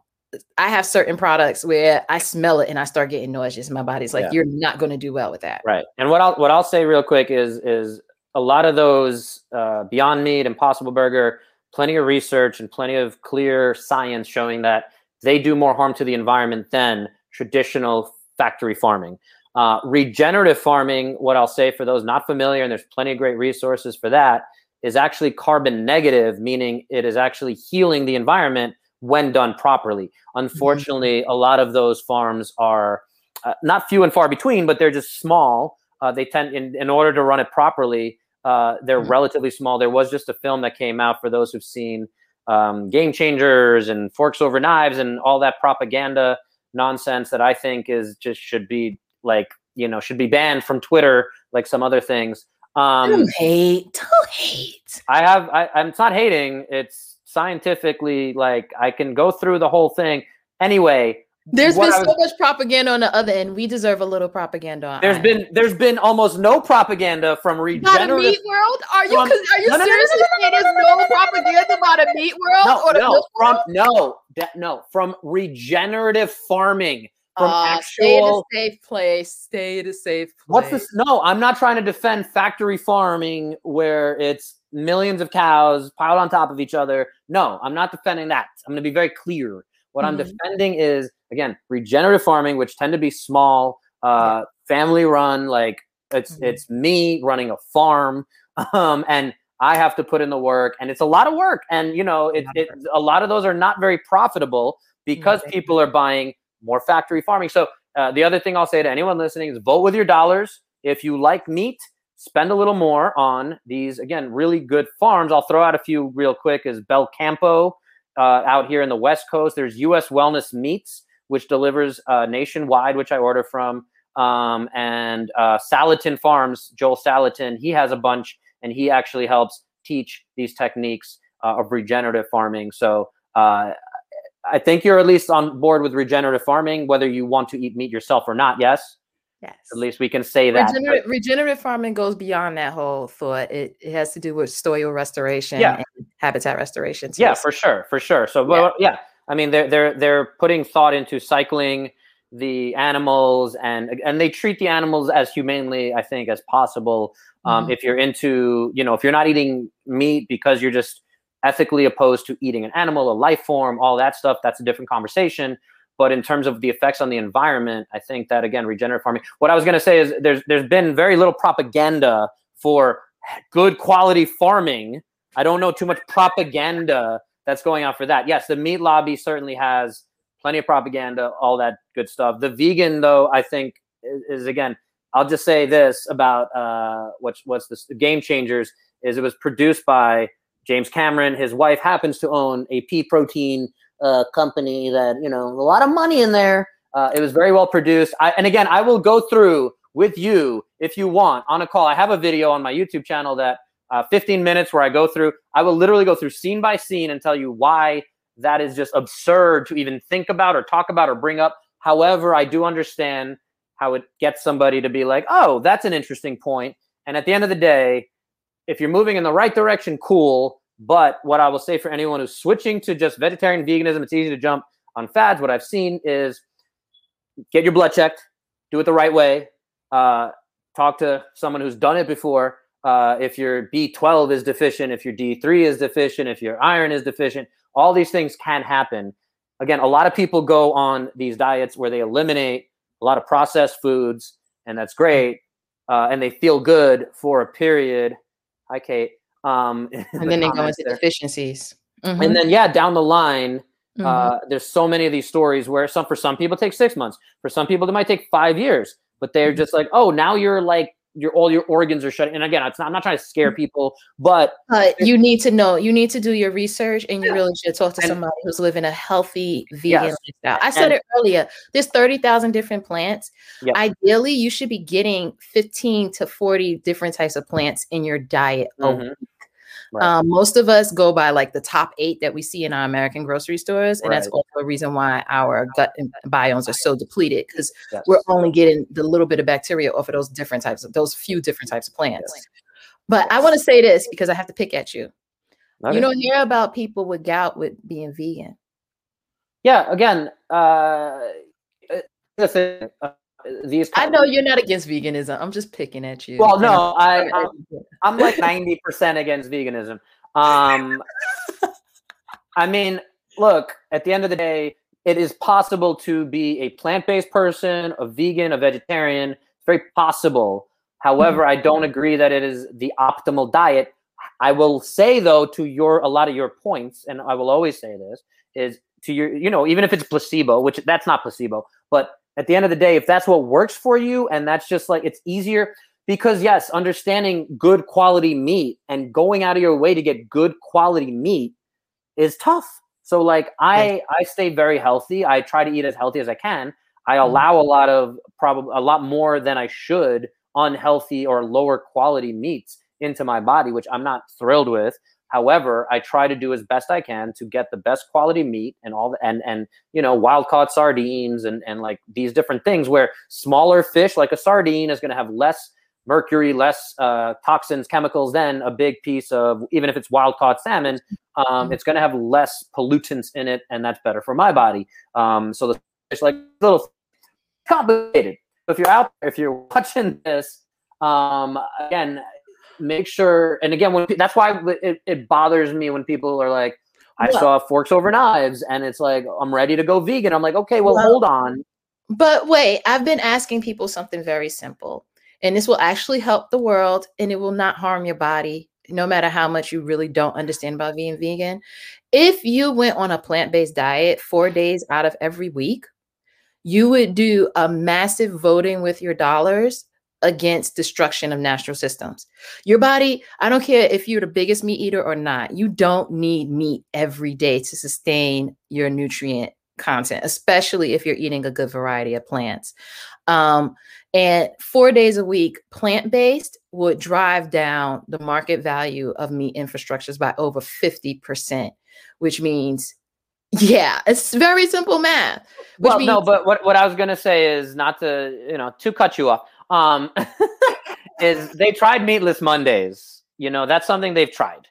Speaker 2: I have certain products where I smell it and I start getting nauseous. My body's like,
Speaker 1: Yeah.
Speaker 2: you're not going to do well with that.
Speaker 1: Right. And what I'll what I'll say real quick is is a lot of those uh, Beyond Meat, Impossible Burger, plenty of research and plenty of clear science showing that they do more harm to the environment than traditional factory farming. Uh, regenerative farming, what I'll say for those not familiar, and there's plenty of great resources for that, is actually carbon negative, meaning it is actually healing the environment when done properly. Unfortunately, a lot of those farms are uh, not few and far between, but they're just small. Uh, they tend, in, in order to run it properly, uh, they're
Speaker 2: Mhm.
Speaker 1: relatively small. There was just a film that came out for those who've seen um, Game Changers and Forks Over Knives and all that propaganda nonsense that I think is just should be like you know should be banned from Twitter like some other things. Um,
Speaker 2: Don't hate. Don't hate.
Speaker 1: I have. I, I'm it's not hating. It's scientifically like I can go through the whole thing. Anyway,
Speaker 2: There's
Speaker 1: what
Speaker 2: been
Speaker 1: I
Speaker 2: so much propaganda on the other end. We deserve a little propaganda. on
Speaker 1: there's been there's been almost no propaganda from
Speaker 2: By the
Speaker 1: regenerative.
Speaker 2: meat world? Are you
Speaker 1: from-
Speaker 2: are you
Speaker 1: No, no,
Speaker 2: seriously
Speaker 1: no,
Speaker 2: saying there's no propaganda about a meat world
Speaker 1: No,
Speaker 2: or the
Speaker 1: no, from
Speaker 2: world?
Speaker 1: no, no, from regenerative farming, from
Speaker 2: Aw, stay in a
Speaker 1: actual.
Speaker 2: safe place. Stay in a safe place.
Speaker 1: What's this? No, I'm not trying to defend factory farming where it's millions of cows piled on top of each other. No, I'm not defending that. I'm going to be very clear. What I'm
Speaker 2: Mhm.
Speaker 1: defending is again regenerative farming, which tend to be small, uh, family run. Like it's
Speaker 2: Mhm.
Speaker 1: it's me running a farm, um, and I have to put in the work, and it's a lot of work. And you know, it, it a lot of those are not very profitable because
Speaker 2: they-
Speaker 1: people are buying more factory farming. So uh, the other thing I'll say to anyone listening is vote with your dollars. If you like meat, spend a little more on these again really good farms. I'll throw out a few real quick. Is Belcampo uh, out here in the West Coast? There's U.S. Wellness Meats, which delivers uh, nationwide, which I order from. Um, and uh, Salatin Farms, Joel Salatin, he has a bunch, and he actually helps teach these techniques uh, of regenerative farming. So uh, I think you're at least on board with regenerative farming, whether you want to eat meat yourself or not. Yes.
Speaker 2: Yes.
Speaker 1: At least we can say that.
Speaker 2: Regenerative, regenerative farming goes beyond that whole thought. It, it has to do with soil restoration
Speaker 1: Yeah.
Speaker 2: and habitat restoration. too.
Speaker 1: Yeah, for sure, for sure. So,
Speaker 2: Yeah.
Speaker 1: well, yeah, I mean, they're they're they're putting thought into cycling the animals, and and they treat the animals as humanely, I think, as possible. Um,
Speaker 2: Mhm.
Speaker 1: If you're into, you know, if you're not eating meat because you're just ethically opposed to eating an animal, a life form, all that stuff, that's a different conversation. But in terms of the effects on the environment, I think that again, regenerative farming. What I was going to say is there's there's been very little propaganda for good quality farming. I don't know too much propaganda that's going on for that. Yes, the meat lobby certainly has plenty of propaganda, all that good stuff. The vegan, though, I think is, is again. I'll just say this about uh, what's what's this the Game Changers is it was produced by James Cameron. His wife happens to own a pea protein uh, company that you know a lot of money in there. Uh, it was very well produced. I, and again, I will go through with you if you want on a call. I have a video on my YouTube channel that uh, 15 minutes where I go through. I will literally go through scene by scene and tell you why that is just absurd to even think about or talk about or bring up. However, I do understand how it gets somebody to be like, oh, that's an interesting point. And at the end of the day, if you're moving in the right direction, cool. But what I will say for anyone who's switching to just vegetarian veganism, it's easy to jump on fads. What I've seen is get your blood checked, do it the right way, uh, talk to someone who's done it before. Uh, if your B12 is deficient, if your D3 is deficient, if your iron is deficient, all these things can happen. Again, a lot of people go on these diets where they eliminate a lot of processed foods, and that's great. Uh, and they feel good for a period. Hi, Kate. Um,
Speaker 2: And
Speaker 1: the
Speaker 2: then they go into
Speaker 1: there.
Speaker 2: deficiencies.
Speaker 1: And
Speaker 2: Mhm,
Speaker 1: then, yeah, down the line,
Speaker 2: mhm.
Speaker 1: uh, there's so many of these stories where some for some people take six months, for some people it might take five years, but they're
Speaker 2: Mhm.
Speaker 1: just like, oh, now you're like your all your organs are shutting. And again, it's not, I'm not trying to scare
Speaker 2: Mm.
Speaker 1: people, but
Speaker 2: But you need to know, you need to do your research and you
Speaker 1: Yeah.
Speaker 2: really should talk to
Speaker 1: And-
Speaker 2: somebody who's living a healthy vegan
Speaker 1: Yes.
Speaker 2: lifestyle. I said
Speaker 1: And-
Speaker 2: it earlier. There's 30,000 different plants.
Speaker 1: Yeah.
Speaker 2: Ideally, you should be getting 15 to 40 different types of plants in your diet.
Speaker 1: Mhm.
Speaker 2: week.
Speaker 1: Right.
Speaker 2: Um, most of us go by like the top eight that we see in our American grocery stores, and that's
Speaker 1: Right.
Speaker 2: also a reason why our gut biomes are so depleted because
Speaker 1: yes.
Speaker 2: we're only getting the little bit of bacteria off of those different types of those few different types of plants.
Speaker 1: Yes.
Speaker 2: But I want to say this because I have to pick at you.
Speaker 1: Okay.
Speaker 2: You don't hear about people with gout with being vegan.
Speaker 1: yeah, again, uh, the thing, uh, these
Speaker 2: I know you're not against veganism. I'm just picking at you.
Speaker 1: Well, no, I,
Speaker 2: I'm-
Speaker 1: I'm, like 90% against veganism. Um, I mean, look, at the end of the day, it is possible to be a plant based person, a vegan, a vegetarian. It's very possible. However, I don't agree that it is the optimal diet. I will say though to your a lot of your points, and I will always say this is to your you know even if it's placebo, which that's not placebo, but at the end of the day, if that's what works for you, and that's just like it's easier because yes, understanding good quality meat and going out of your way to get good quality meat is tough. So like I I stay very healthy. I try to eat as healthy as I can. I
Speaker 2: Mhm.
Speaker 1: allow a lot of probably a lot more than I should unhealthy or lower quality meats into my body, which I'm not thrilled with. However, I try to do as best I can to get the best quality meat and all the and and you know wild caught sardines and and like these different things where smaller fish like a sardine is going to have less mercury, less uh, toxins, chemicals than a big piece of even if it's wild caught salmon. Um,
Speaker 2: Mhm.
Speaker 1: It's going to have less pollutants in it, and that's better for my body. Um, so the fish like little complicated. If you're out, if you're watching this, um, again, make sure. And again, when that's why it, it bothers me when people are like, "I
Speaker 2: Well-
Speaker 1: saw forks over knives," and it's like, "I'm ready to go vegan." I'm like, "Okay, well,
Speaker 2: Well-
Speaker 1: hold on."
Speaker 2: But wait, I've been asking people something very simple, and this will actually help the world and it will not harm your body, no matter how much you really don't understand about being vegan. If you went on a plant based diet four days out of every week, you would do a massive voting with your dollars against destruction of natural systems. Your body, I don't care if you're the biggest meat eater or not, you don't need meat every day to sustain your nutrient content, especially if you're eating a good variety of plants. Um, and four days a week, plant based would drive down the market value of meat infrastructures by over 50%, which means, yeah, it's very simple math.
Speaker 1: Well,
Speaker 2: means-
Speaker 1: no, but what, what I was going to say is not to, you know, to cut you off, um, is they tried meatless Mondays. You know, that's something they've tried.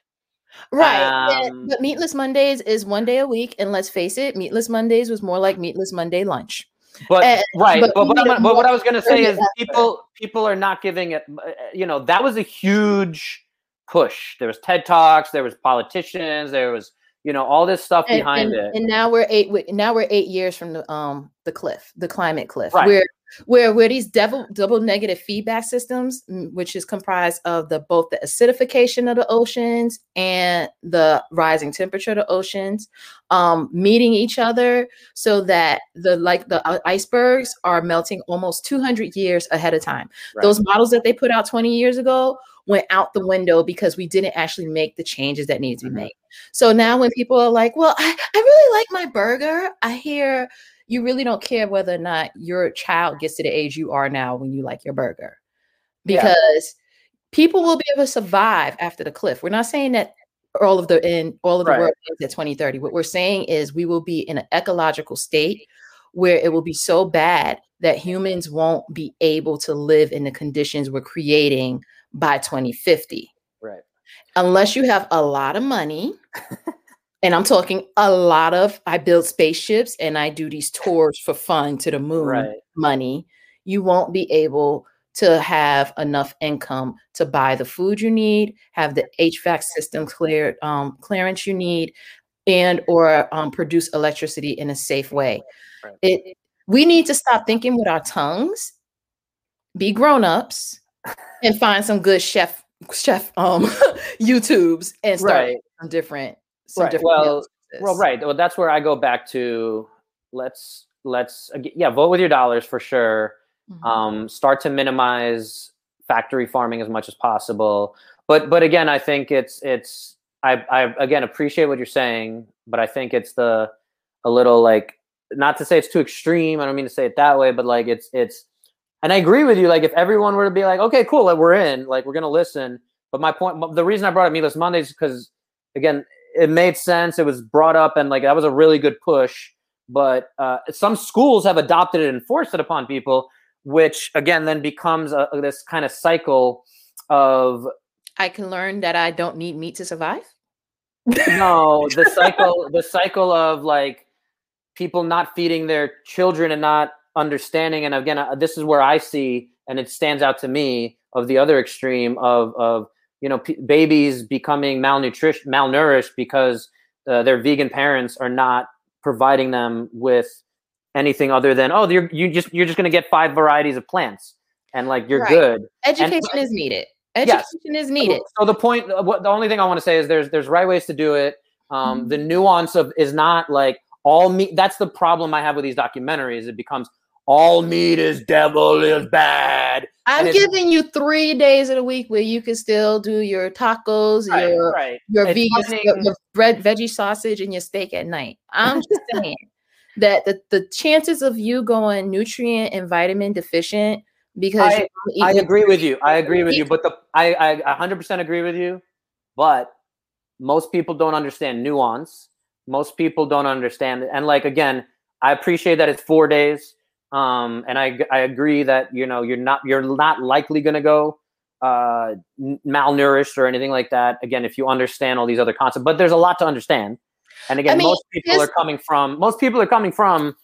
Speaker 2: Right.
Speaker 1: Um,
Speaker 2: but Meatless Mondays is one day a week. And let's face it, Meatless Mondays was more like Meatless Monday lunch.
Speaker 1: But
Speaker 2: And-
Speaker 1: right,
Speaker 2: but
Speaker 1: but, but, but what I was going to say is people people are not giving it. uh, You know, that was a huge push. There was TED talks, there was politicians, there was you know all this stuff
Speaker 2: And,
Speaker 1: behind
Speaker 2: and,
Speaker 1: it.
Speaker 2: and now we're eight. Now we're eight years from the um the cliff, the climate cliff,
Speaker 1: Right.
Speaker 2: where where where these double double negative feedback systems, mm, which is comprised of the both the acidification of the oceans and the rising temperature of the oceans, um, meeting each other, so that the like the uh, icebergs are melting almost 200 years ahead of time.
Speaker 1: Right.
Speaker 2: Those models that they put out 20 years ago went out the window because we didn't actually make the changes that needed to be
Speaker 1: Mhm.
Speaker 2: made. So now when people are like, well, I, I really like my burger, I hear you really don't care whether or not your child gets to the age you are now when you like your burger.
Speaker 1: Yeah.
Speaker 2: Because people will be able to survive after the cliff. We're not saying that all of the in all of the
Speaker 1: Right.
Speaker 2: world ends at 2030. What we're saying is we will be in an ecological state where it will be so bad that humans won't be able to live in the conditions we're creating by 2050
Speaker 1: right.
Speaker 2: unless you have a lot of money and i'm talking a lot of i build spaceships and i do these tours for fun to the moon
Speaker 1: Right.
Speaker 2: money you won't be able to have enough income to buy the food you need have the hvac system cleared um, clearance you need and or um, produce electricity in a safe way
Speaker 1: Right.
Speaker 2: it we need to stop thinking with our tongues be grown-ups and find some good chef chef um youtubes and start
Speaker 1: Right.
Speaker 2: some different some
Speaker 1: Right.
Speaker 2: different
Speaker 1: Well, Well, right. Well, that's where I go back to. Let's let's yeah, vote with your dollars for sure.
Speaker 2: Mhm.
Speaker 1: um, start to minimize factory farming as much as possible. But but again, I think it's it's I I again appreciate what you're saying, but I think it's the a little like not to say it's too extreme. I don't mean to say it that way, but like it's it's and I agree with you. Like if everyone were to be like, okay, cool, like, we're in, like we're gonna listen. But my point, the reason I brought up Meatless Mondays is because again, it made sense. It was brought up, and like that was a really good push. But uh, some schools have adopted it and forced it upon people, which again then becomes a, this kind of cycle of
Speaker 2: i can learn that i don't need meat to survive
Speaker 1: no the cycle the cycle of like people not feeding their children and not understanding and again uh, this is where i see and it stands out to me of the other extreme of of you know p- babies becoming malnutrition malnourished because uh, their vegan parents are not providing them with anything other than oh you're you just you're just going to get five varieties of plants and like you're
Speaker 2: Right.
Speaker 1: good
Speaker 2: education is needed education is needed
Speaker 1: so the point, uh, what the only thing I want to say is there's there's right ways to do it. Um, The nuance of is not like all meat. That's the problem I have with these documentaries. It becomes all meat is devil is bad.
Speaker 2: I'm giving you three days of the week where you can still do your tacos your
Speaker 1: right.
Speaker 2: your
Speaker 1: It's
Speaker 2: vegan your, your bread veggie sausage and your steak at night i'm just saying that the, the chances of you going nutrient and vitamin deficient because
Speaker 1: I- I agree with you. I agree with you. But the I I 100% agree with you. But most people don't understand nuance. Most people don't understand. And like again, I appreciate that it's four days. Um, and I I agree that you know you're not you're not likely going to go uh, malnourished or anything like that. Again, if you understand all these other concepts, but there's a lot to understand. And again,
Speaker 2: mean,
Speaker 1: most people are coming from most people are coming from,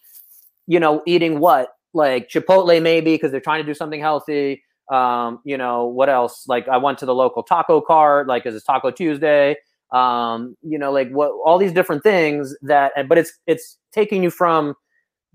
Speaker 1: you know, eating what like Chipotle maybe because they're trying to do something healthy. Um, you know what else? Like I went to the local taco cart, like because it's Taco Tuesday. Um, you know, like what all these different things that, but it's it's taking you from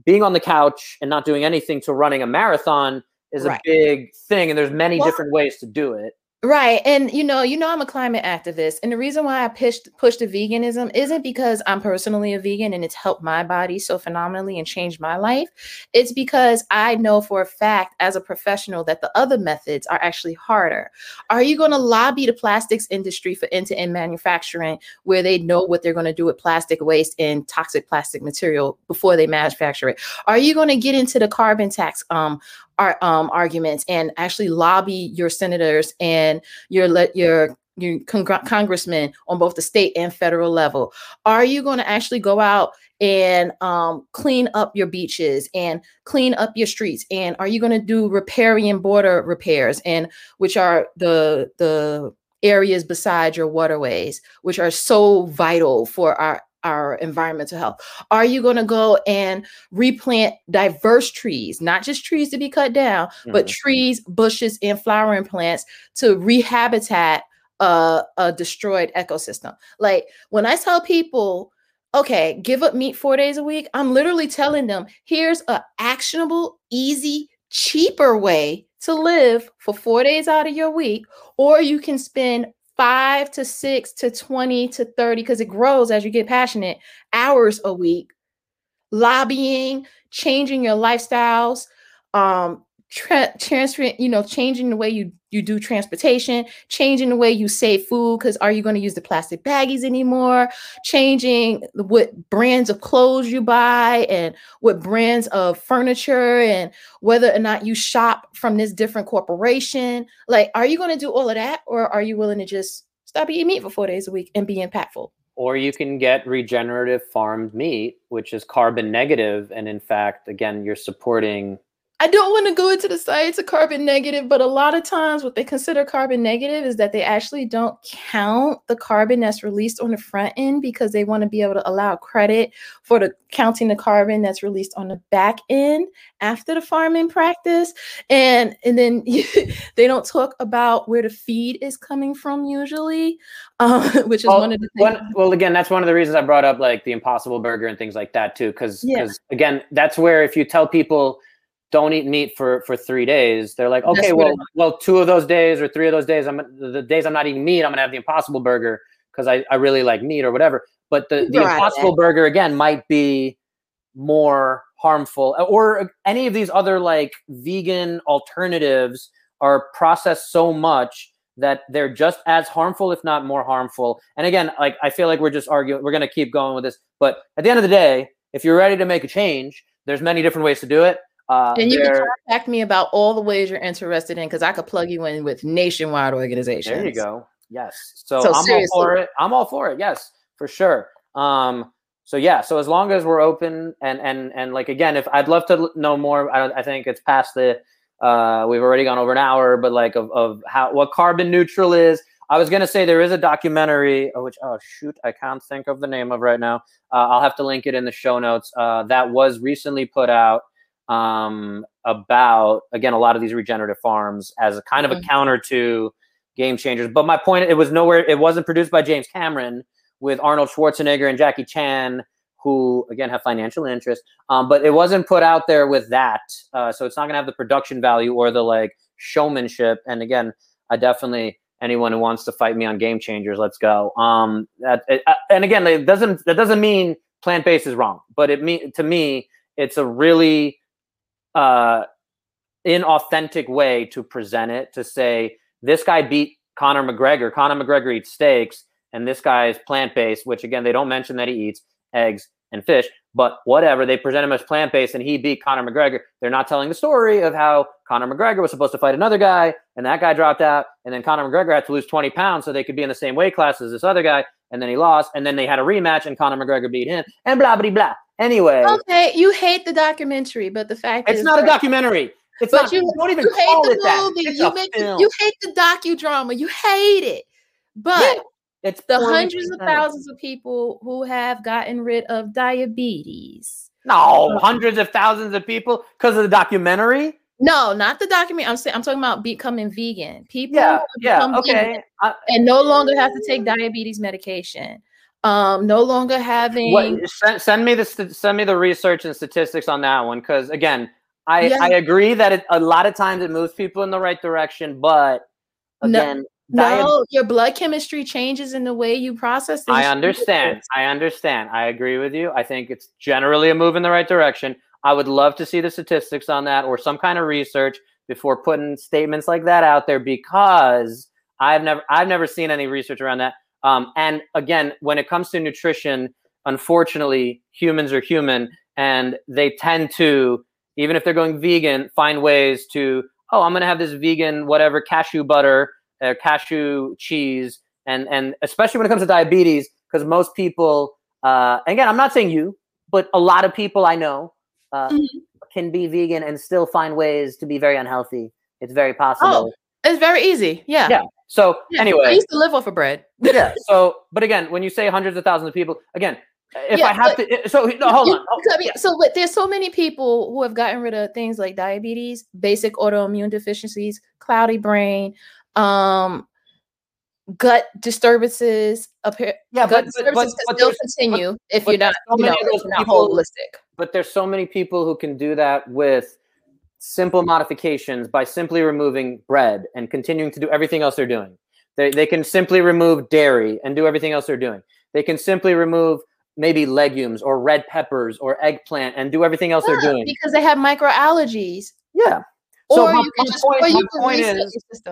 Speaker 1: being on the couch and not doing anything to running a marathon is
Speaker 2: Right.
Speaker 1: a big thing, and there's many
Speaker 2: Well-
Speaker 1: different ways to do it.
Speaker 2: Right. And you know, you know I'm a climate activist. And the reason why I pushed pushed the veganism isn't because I'm personally a vegan and it's helped my body so phenomenally and changed my life. It's because I know for a fact as a professional that the other methods are actually harder. Are you going to lobby the plastics industry for end-to-end manufacturing where they know what they're going to do with plastic waste and toxic plastic material before they manufacture it? Are you going to get into the carbon tax um our um, arguments and actually lobby your senators and your let your your cong- congressmen on both the state and federal level? Are you going to actually go out and um, clean up your beaches and clean up your streets? And are you going to do riparian border repairs and which are the the areas beside your waterways, which are so vital for our our environmental health? Are you going to go and replant diverse trees, not just trees to be cut down, mm-hmm. but trees, bushes, and flowering plants to rehabitat a, a destroyed ecosystem? Like when I tell people, okay, give up meat four days a week, I'm literally telling them here's a actionable, easy, cheaper way to live for four days out of your week, or you can spend five to six to 20 to 30, because it grows as you get passionate, hours a week, lobbying, changing your lifestyles, um, tra- transferring, you know, changing the way you you do transportation, changing the way you save food because are you going to use the plastic baggies anymore? Changing what brands of clothes you buy and what brands of furniture and whether or not you shop from this different corporation. Like, are you going to do all of that or are you willing to just stop eating meat for four days a week and be impactful?
Speaker 1: Or you can get regenerative farmed meat, which is carbon negative, and in fact, again, you're supporting
Speaker 2: I don't want to go into the science of carbon negative, but a lot of times what they consider carbon negative is that they actually don't count the carbon that's released on the front end because they want to be able to allow credit for the counting the carbon that's released on the back end after the farming practice. And and then they don't talk about where the feed is coming from usually, uh, which is well, one of the things.
Speaker 1: One, well, again, that's one of the reasons I brought up like the Impossible Burger and things like that too, because because yeah. again, that's where if you tell people don't eat meat for for three days. They're like okay well well two of those days or three of those days i'm the days i'm not eating meat i'm gonna have the impossible burger because I, I really like meat or whatever. But the, the impossible burger again might be more harmful uh, or uh, any of these other like vegan alternatives are processed so much that they're just as harmful if not more harmful. And again like i feel like we're just arguing we're going to keep going with this but at the end of the day if you're ready to make a change there's many different ways to do it
Speaker 2: uh, and you can contact me about all the ways you're interested in because I could plug you in with nationwide organizations.
Speaker 1: There you go. Yes. So, so I'm seriously. all for it. I'm all for it. Yes, for sure. Um, so yeah. So as long as we're open and and and like again, if I'd love to know more, I, I think it's past the. Uh, we've already gone over an hour, but like of, of how what carbon neutral is. I was gonna say there is a documentary, oh, which oh shoot, I can't think of the name of right now. Uh, I'll have to link it in the show notes. Uh, that was recently put out um, about again a lot of these regenerative farms as a kind of a mm-hmm. counter to game changers. But my point, it was nowhere. It wasn't produced by James Cameron with Arnold Schwarzenegger and Jackie Chan, who again have financial interest. Um, but it wasn't put out there with that, uh, so it's not going to have the production value or the like showmanship. And again, I definitely anyone who wants to fight me on game changers, let's go. Um, that, it, uh, and again, it doesn't that doesn't mean plant based is wrong, but it mean to me, it's a really uh, inauthentic way to present it to say this guy beat Conor McGregor. Conor McGregor eats steaks, and this guy is plant based, which again they don't mention that he eats eggs and fish, but whatever. They present him as plant based, and he beat Conor McGregor. They're not telling the story of how Conor McGregor was supposed to fight another guy, and that guy dropped out, and then Conor McGregor had to lose 20 pounds so they could be in the same weight class as this other guy, and then he lost, and then they had a rematch, and Conor McGregor beat him, and blah blah blah. Anyway.
Speaker 2: Okay, you hate the documentary, but the fact is
Speaker 1: it's is not a documentary. It's but not, you, don't even you call it that. It's
Speaker 2: you, make the, you hate the docudrama. You hate it. But yeah, it's the hundreds of thousands of people who have gotten rid of diabetes.
Speaker 1: No, hundreds of thousands of people because of the documentary.
Speaker 2: No, not the documentary. I'm saying I'm talking about becoming vegan. People
Speaker 1: yeah, yeah, okay.
Speaker 2: I, and no longer have to take diabetes medication um, no longer having. What,
Speaker 1: send, send, me the send me the research and statistics on that one because again, I yeah. I agree that it, a lot of times it moves people in the right direction, but again,
Speaker 2: no, your blood chemistry changes in the way you process things.
Speaker 1: I understand. I understand. I agree with you. I think it's generally a move in the right direction. I would love to see the statistics on that or some kind of research before putting statements like that out there because I've never I've never seen any research around that. Um, and again, when it comes to nutrition, unfortunately, humans are human, and they tend to, even if they're going vegan, find ways to, oh, I'm going to have this vegan whatever cashew butter, or cashew cheese, and and especially when it comes to diabetes, because most people, uh, again, I'm not saying you, but a lot of people I know uh, mm-hmm. can be vegan and still find ways to be very unhealthy. It's very possible. Oh,
Speaker 2: it's very easy. Yeah.
Speaker 1: Yeah. So yeah, anyway, I
Speaker 2: used to live off of bread.
Speaker 1: yeah. So, but again, when you say hundreds of thousands of people, again, if yeah, I have but, to, so no, hold on.
Speaker 2: So, but there's so many people who have gotten rid of things like diabetes, basic autoimmune deficiencies, cloudy brain, um, gut disturbances. Appear,
Speaker 1: yeah,
Speaker 2: gut
Speaker 1: but, disturbances
Speaker 2: but, but, still continue if you're not, so you know, not holistic.
Speaker 1: But there's so many people who can do that with simple modifications by simply removing bread and continuing to do everything else they're doing. They, they can simply remove dairy and do everything else they're doing. They can simply remove maybe legumes or red peppers or eggplant and do everything else yeah, they're doing
Speaker 2: because they have microallergies.
Speaker 1: Yeah.
Speaker 2: So or my, you can just, point, you can point is.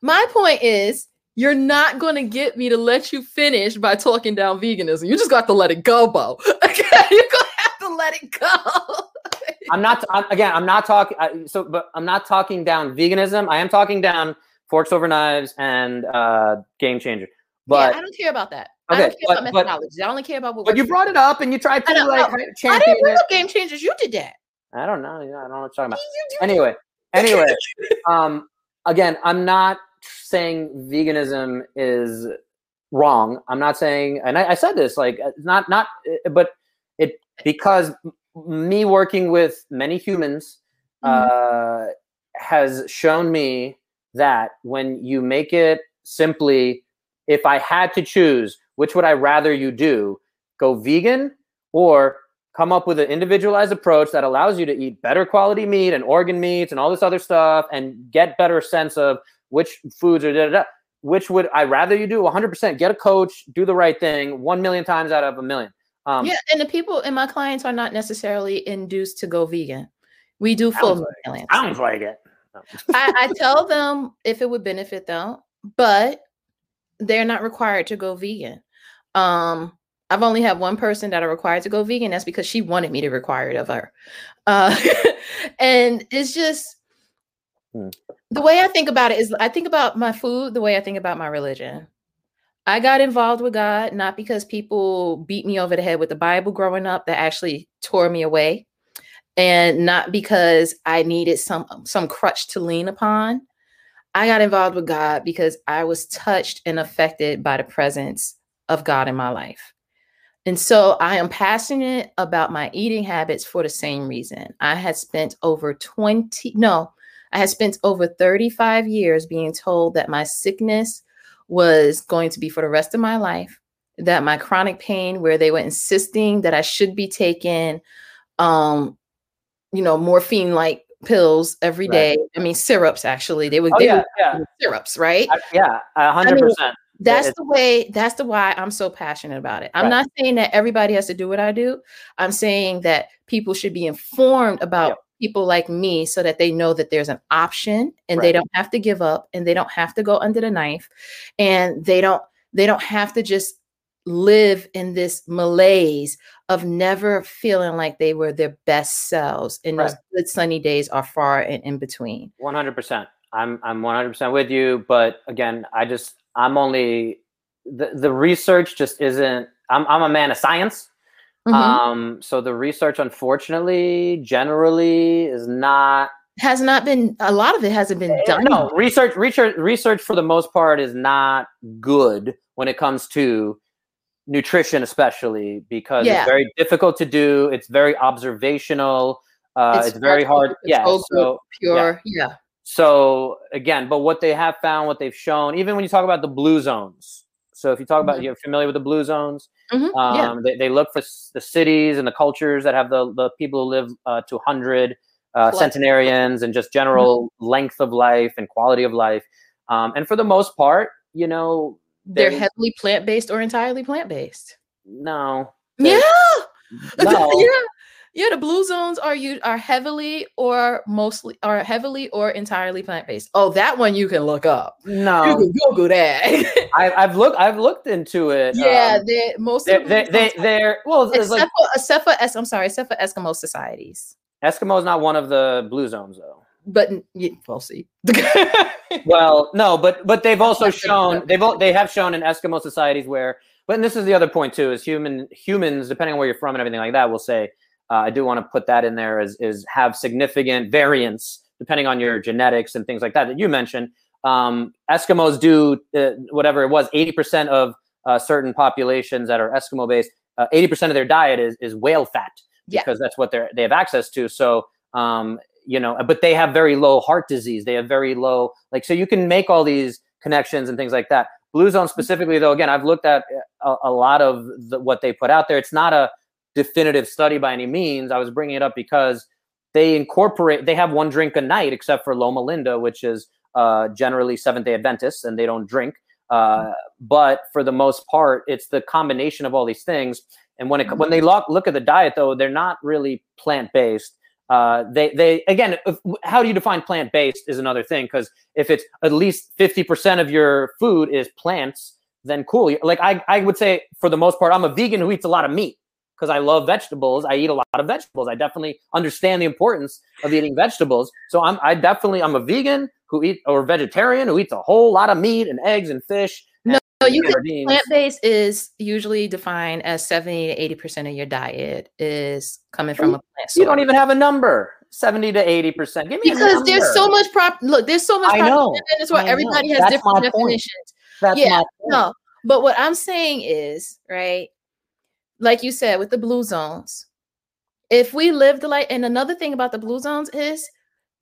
Speaker 2: My point is you're not going to get me to let you finish by talking down veganism. You just got to let it go, Bo. Okay, you're going to have to let it go.
Speaker 1: I'm not I'm, again. I'm not talking. So, but I'm not talking down veganism. I am talking down forks over knives and uh, game changer. But
Speaker 2: yeah, I don't care about that. Okay, I don't care but, about methodologies. But, I only care about what.
Speaker 1: But you brought it up and you tried to like
Speaker 2: I didn't bring up game changers. You did that.
Speaker 1: I don't know. I don't know what you're talking about. Anyway, anyway, um, again, I'm not saying veganism is wrong. I'm not saying, and I, I said this like not not, but it because me working with many humans mm-hmm. uh, has shown me that when you make it simply, if I had to choose, which would I rather you do? Go vegan or come up with an individualized approach that allows you to eat better quality meat and organ meats and all this other stuff and get better sense of which foods are da, da, da. which would I rather you do 100% get a coach do the right thing 1 million times out of a million
Speaker 2: um, yeah, and the people and my clients are not necessarily induced to go vegan. We do full
Speaker 1: sounds like, sounds like it.
Speaker 2: I, I tell them if it would benefit them, but they're not required to go vegan. Um, I've only had one person that are required to go vegan. That's because she wanted me to require it of her. Uh, and it's just hmm. the way I think about it is I think about my food the way I think about my religion. I got involved with God not because people beat me over the head with the Bible growing up that actually tore me away and not because I needed some some crutch to lean upon. I got involved with God because I was touched and affected by the presence of God in my life. And so I am passionate about my eating habits for the same reason. I had spent over 20 no, I had spent over 35 years being told that my sickness was going to be for the rest of my life. That my chronic pain, where they were insisting that I should be taking, um, you know, morphine like pills every day. Right. I mean, syrups actually. They would, oh, they yeah, yeah. syrups, right?
Speaker 1: Uh, yeah, hundred percent.
Speaker 2: That's the way. That's the why I'm so passionate about it. I'm right. not saying that everybody has to do what I do. I'm saying that people should be informed about yep people like me so that they know that there's an option and right. they don't have to give up and they don't have to go under the knife and they don't they don't have to just live in this malaise of never feeling like they were their best selves and right. those good sunny days are far and in between
Speaker 1: 100% i'm i'm 100% with you but again i just i'm only the, the research just isn't I'm, I'm a man of science Mm-hmm. Um, so the research, unfortunately, generally is not
Speaker 2: has not been a lot of it hasn't been eh, done.
Speaker 1: No, research research research for the most part is not good when it comes to nutrition, especially because yeah. it's very difficult to do. It's very observational. Uh, it's, it's very hard. Yeah. So
Speaker 2: pure. Yeah. yeah.
Speaker 1: So again, but what they have found, what they've shown, even when you talk about the blue zones. So if you talk about, mm-hmm. you're familiar with the blue zones. Mm-hmm. Um, yeah. they, they look for the cities and the cultures that have the, the people who live uh, to 100 uh, centenarians and just general mm-hmm. length of life and quality of life. Um, and for the most part, you know,
Speaker 2: They're
Speaker 1: They're-
Speaker 2: heavily plant based or entirely plant based.
Speaker 1: no.
Speaker 2: Yeah.
Speaker 1: No.
Speaker 2: yeah. Yeah, the blue zones are you are heavily or mostly are heavily or entirely plant based. Oh, that one you can look up.
Speaker 1: No, you
Speaker 2: can Google that.
Speaker 1: I, I've looked. I've looked into it.
Speaker 2: yeah,
Speaker 1: um,
Speaker 2: they most
Speaker 1: they
Speaker 2: of
Speaker 1: they
Speaker 2: the
Speaker 1: they they're well.
Speaker 2: Except
Speaker 1: like
Speaker 2: for except for Es- I'm sorry, except for Eskimo societies.
Speaker 1: Eskimo is not one of the blue zones, though.
Speaker 2: But yeah, we'll see.
Speaker 1: Well, no, but but they've also shown they've they have shown in Eskimo societies where, but and this is the other point too is human humans depending on where you're from and everything like that will say uh, I do want to put that in there is is have significant variance depending on your genetics and things like that that you mentioned. Um, Eskimos do uh, whatever it was eighty percent of uh, certain populations that are Eskimo based. uh, Eighty percent of their diet is is whale fat
Speaker 2: Yeah.
Speaker 1: because that's what they they have access to. So um, you know, but they have very low heart disease. They have very low, like, so you can make all these connections and things like that. Blue Zone specifically, though, again, I've looked at a, a lot of the, what they put out there. It's not a definitive study by any means. I was bringing it up because they incorporate, they have one drink a night, except for Loma Linda, which is uh, generally Seventh day Adventists and they don't drink. Uh, but for the most part, it's the combination of all these things. And when it when they look look at the diet, though, they're not really plant based uh, they they again if, how do you define plant based is another thing because if it's at least 50% of your food is plants then cool like I, I would say for the most part i'm a vegan who eats a lot of meat because i love vegetables i eat a lot of vegetables. I definitely understand the importance of eating vegetables. So i'm i definitely i'm a vegan who eat or vegetarian who eats a whole lot of meat and eggs and fish
Speaker 2: No,
Speaker 1: and
Speaker 2: you can plant based is usually defined as 70 to 80 percent of your diet is coming from a plant source.
Speaker 1: you don't even have a number. 70 to 80 percent. Give me a
Speaker 2: because there's so much prop look there's so much
Speaker 1: I know,
Speaker 2: and that's why everybody has
Speaker 1: That's
Speaker 2: different definitions.
Speaker 1: That's
Speaker 2: yeah,
Speaker 1: my point.
Speaker 2: no but what i'm saying is right like you said with the blue zones. If we lived like and another thing about the blue zones is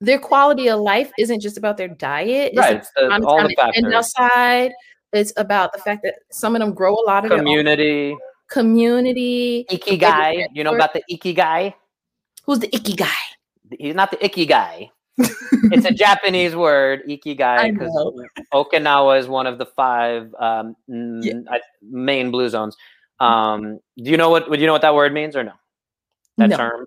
Speaker 2: their quality of life isn't just about their diet it's
Speaker 1: right it's the,
Speaker 2: about
Speaker 1: all the factors.
Speaker 2: outside it's about the fact that some of them grow a lot of their
Speaker 1: community.
Speaker 2: community.
Speaker 1: Ikigai you know about the ikigai?
Speaker 2: Who's the icky guy
Speaker 1: he's not the ikigai. It's a japanese word ikigai because okinawa is one of the five um,
Speaker 2: Yeah.
Speaker 1: Main blue zones um, do you know what do you know what that word means or no that
Speaker 2: No.
Speaker 1: term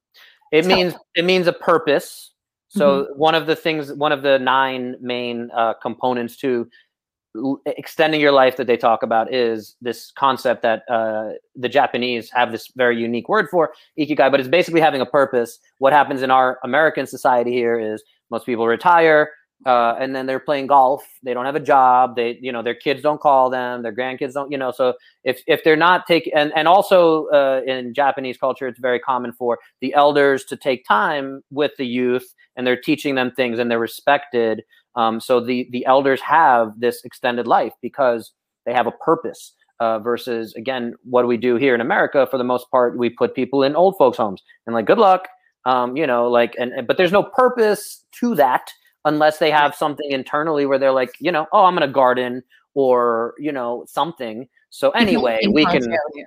Speaker 1: it
Speaker 2: Tell Mm-hmm.
Speaker 1: means it means a purpose so one of the things one of the nine main uh, components to l- extending your life that they talk about is this concept that uh, the Japanese have this very unique word for ikigai, but it's basically having a purpose. What happens in our American society here is most people retire uh, and then they're playing golf. They don't have a job. They, you know, their kids don't call them. Their grandkids don't, you know. So if if they're not taking, and and also uh, in Japanese culture, it's very common for the elders to take time with the youth, and they're teaching them things, and they're respected. Um, so the the elders have this extended life because they have a purpose. Uh, versus again, what do we do here in America? For the most part, we put people in old folks' homes and like, good luck. Um, you know, like, and, and but there's no purpose to that unless they have something internally where they're like, you know, oh, I'm gonna garden or you know something. So anyway, we can.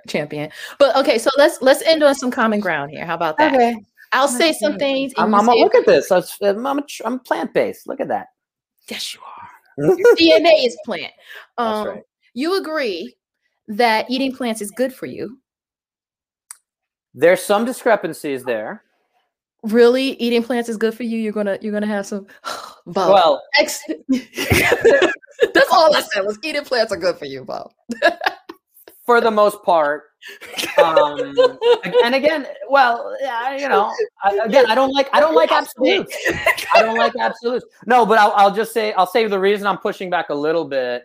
Speaker 2: champion-. But okay, so let's let's end on some common ground here. How about that?
Speaker 1: Okay,
Speaker 2: I'll say some things.
Speaker 1: I'm, I'm
Speaker 2: say-
Speaker 1: look at this. I'm, I'm, plant based. Look at that.
Speaker 2: Yes, you are. Your DNA is plant. Um,
Speaker 1: right.
Speaker 2: You agree that eating plants is good for you.
Speaker 1: There's some discrepancies there.
Speaker 2: Really, eating plants is good for you. You're gonna you're gonna have some. Bob.
Speaker 1: Well,
Speaker 2: Ex- that's all I said was eating plants are good for you, Bob.
Speaker 1: for the most part. Um, and again, well, yeah, you know, again, I don't like I don't like absolutes. I don't like absolutes. No, but I'll, I'll just say I'll say the reason I'm pushing back a little bit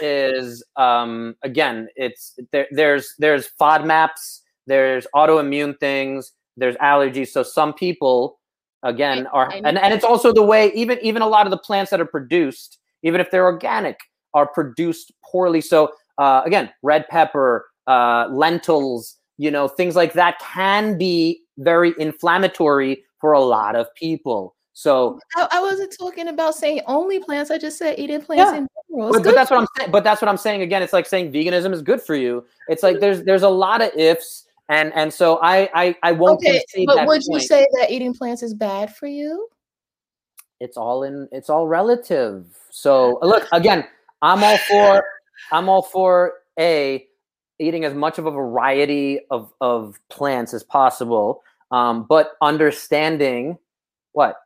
Speaker 1: is um, again, it's there, there's there's FODMAPs, there's autoimmune things, there's allergies. So some people again are
Speaker 2: I
Speaker 1: and, and it's also the way even even a lot of the plants that are produced, even if they're organic, are produced poorly. So uh, again, red pepper, uh, lentils, you know, things like that can be very inflammatory for a lot of people. So,
Speaker 2: I, I wasn't talking about saying only plants. I just said eating plants
Speaker 1: Yeah.
Speaker 2: in general.
Speaker 1: But, but that's what I'm saying. But that's what I'm saying again. It's like saying veganism is good for you. It's like there's there's a lot of ifs, and and so I I, I won't
Speaker 2: Okay, but
Speaker 1: that
Speaker 2: would you say that eating plants is bad for you?
Speaker 1: it's all in it's all relative. So look again. I'm all for I'm all for a eating as much of a variety of of plants as possible, um, but understanding what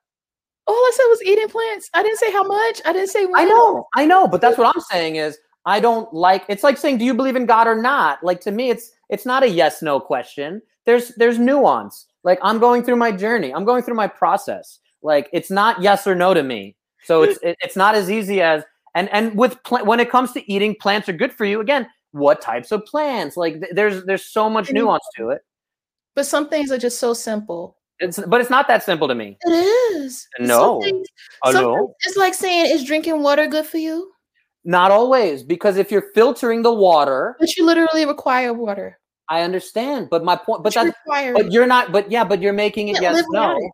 Speaker 2: All I said was eating plants. I didn't say how much. I didn't say when.
Speaker 1: I know, I know, but that's what I'm saying is I don't like. It's like saying, do you believe in God or not? Like to me, it's it's not a yes no question. There's there's nuance. Like I'm going through my journey. I'm going through my process. Like it's not yes or no to me. So it's it, it's not as easy as and and with pl- when it comes to eating, plants are good for you. Again, what types of plants? Like th- there's there's so much nuance to it.
Speaker 2: But some things are just so simple.
Speaker 1: It's but it's not that simple to me.
Speaker 2: It is. Some
Speaker 1: No.
Speaker 2: things- some
Speaker 1: no.
Speaker 2: It's like saying, is drinking water good for you?
Speaker 1: Not always, because if you're filtering the water,
Speaker 2: But you literally require water.
Speaker 1: I understand. But my point, but that's but you're not. But yeah, but you're making it yes no.
Speaker 2: it.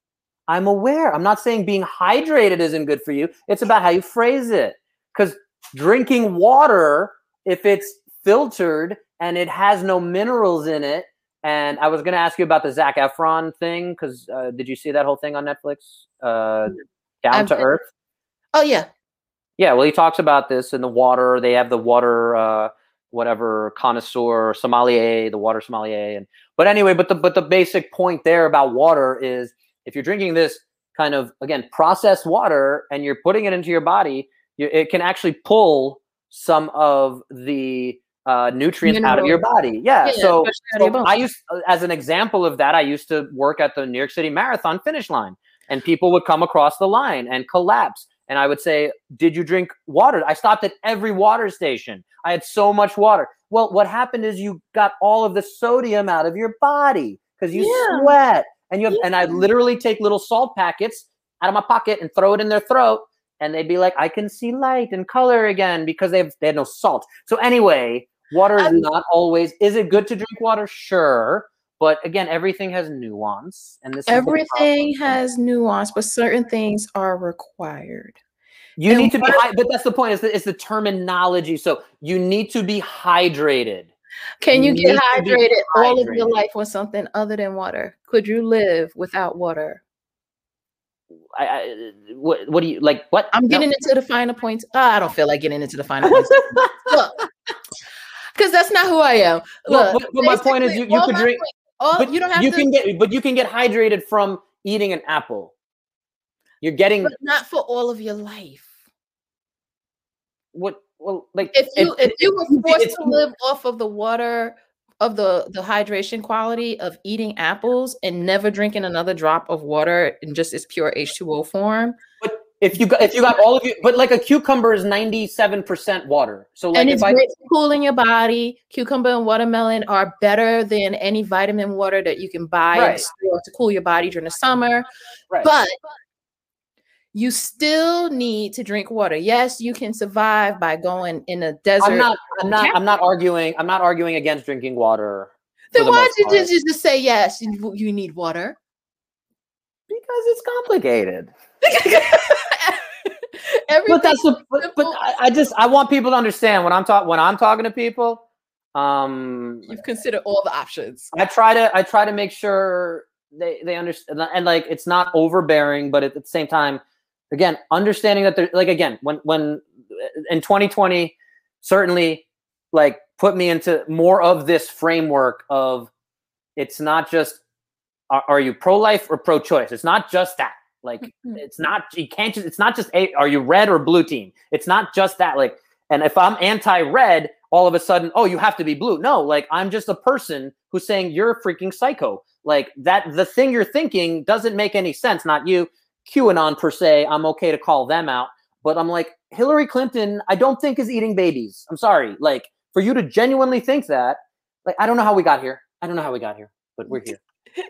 Speaker 1: I'm aware. I'm not saying being hydrated isn't good for you. It's about how you phrase it. Because drinking water, if it's filtered and it has no minerals in it, and I was going to ask you about the Zac Efron thing. Because uh, did you see that whole thing on Netflix? Uh, Down
Speaker 2: I've
Speaker 1: to
Speaker 2: been-
Speaker 1: Earth.
Speaker 2: Oh yeah.
Speaker 1: Yeah, well, he talks about this in the water. They have the water, uh, whatever connoisseur, sommelier, the water sommelier, and but anyway, but the but the basic point there about water is if you're drinking this kind of again processed water and you're putting it into your body, you, it can actually pull some of the uh, nutrients out of your body. Yeah,
Speaker 2: Yeah,
Speaker 1: so,
Speaker 2: especially out of your
Speaker 1: so. I used as an example of that, I used to work at the New York City Marathon finish line, and people would come across the line and collapse. And I would say, Did you drink water? I stopped at every water station. I had so much water. Well, what happened is you got all of the sodium out of your body because you
Speaker 2: Yeah.
Speaker 1: sweat. And you have, and I literally take little salt packets out of my pocket and throw it in their throat. And they'd be like, I can see light and color again because they have they had no salt. So anyway, water is
Speaker 2: I'm-
Speaker 1: not always is it good to drink water? Sure. But again, everything has nuance. And this
Speaker 2: Everything has nuance, but certain things are required.
Speaker 1: You
Speaker 2: And
Speaker 1: need to be, hy- but that's the point. Is the, is the terminology? So you need to be hydrated.
Speaker 2: Can you
Speaker 1: You
Speaker 2: get hydrated all of your life with something other than water? Could you live without water?
Speaker 1: I, I, what, what do you like? What
Speaker 2: I'm
Speaker 1: No.
Speaker 2: getting into the finer points. Ah, I don't feel like getting into the finer points. Look, because that's not who I am. Look,
Speaker 1: but, but my point is, you, you could drink,
Speaker 2: point- all,
Speaker 1: but
Speaker 2: you don't have
Speaker 1: you
Speaker 2: to,
Speaker 1: can get, but you can get hydrated from eating an apple. You're getting
Speaker 2: but not for all of your life.
Speaker 1: what? Well, like
Speaker 2: If you
Speaker 1: it-
Speaker 2: if you were forced to live off of the water of the the hydration quality of eating apples and never drinking another drop of water in just its pure H2O form,
Speaker 1: if you got if you got all of you, but like a cucumber is ninety seven percent water. So like
Speaker 2: and
Speaker 1: if
Speaker 2: it's
Speaker 1: I
Speaker 2: great for cooling your body. Cucumber and watermelon are better than any vitamin water that you can buy
Speaker 1: Right.
Speaker 2: to cool your body during the summer.
Speaker 1: right,
Speaker 2: But you still need to drink water. Yes, you can survive by going in a desert.
Speaker 1: I'm not I'm not. I'm not arguing I'm not arguing against drinking water.
Speaker 2: then
Speaker 1: the
Speaker 2: why did you just, just say yes? You, you need water.
Speaker 1: Because it's complicated. But that's the but, but. I, I just I want people to understand when I'm talking when I'm talking to people. Um,
Speaker 2: You've considered all the options.
Speaker 1: I try to I try to make sure they they understand and like it's not overbearing, but at the same time, again, understanding that they're like again when when in 2020 certainly like put me into more of this framework of it's not just are, are you pro life or pro choice? It's not just that. Like
Speaker 2: Mhm.
Speaker 1: it's not you can't just it's not just a are you red or blue team? It's not just that. Like and if I'm anti-red, all of a sudden, oh, you have to be blue. No, like I'm just a person who's saying you're a freaking psycho. Like that the thing you're thinking doesn't make any sense. Not you, QAnon per se. I'm okay to call them out. But I'm like, Hillary Clinton, I don't think is eating babies. I'm sorry. Like, for you to genuinely think that, like, I don't know how we got here. I don't know how we got here, but we're here.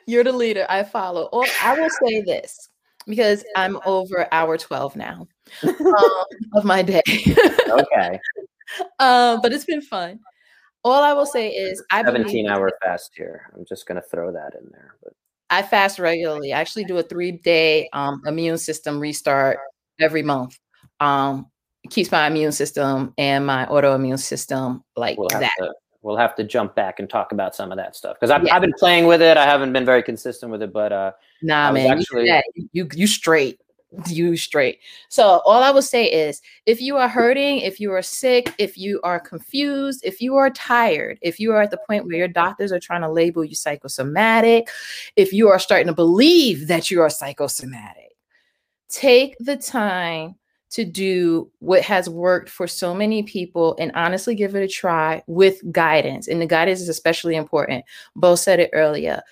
Speaker 2: You're the leader. I follow. Or I will say this because I'm over hour 12 now um, of my day.
Speaker 1: okay.
Speaker 2: um, but it's been fun. All I will say is I believe
Speaker 1: 17 hour fast here. I'm just gonna throw that in there. But
Speaker 2: I fast regularly. I actually do a three day um, immune system restart every month. Um, it keeps my immune system and my autoimmune system like
Speaker 1: we'll
Speaker 2: that.
Speaker 1: to we'll have to jump back and talk about some of that stuff because I've,
Speaker 2: Yeah.
Speaker 1: I've been playing with it. I haven't been very consistent with it, but uh,
Speaker 2: Nah, man,
Speaker 1: actually-
Speaker 2: You, you you straight. you straight. So all I will say is if you are hurting, if you are sick, if you are confused, if you are tired, if you are at the point where your doctors are trying to label you psychosomatic, if you are starting to believe that you are psychosomatic, take the time to do what has worked for so many people and honestly give it a try with guidance. And the guidance is especially important. Bo said it earlier.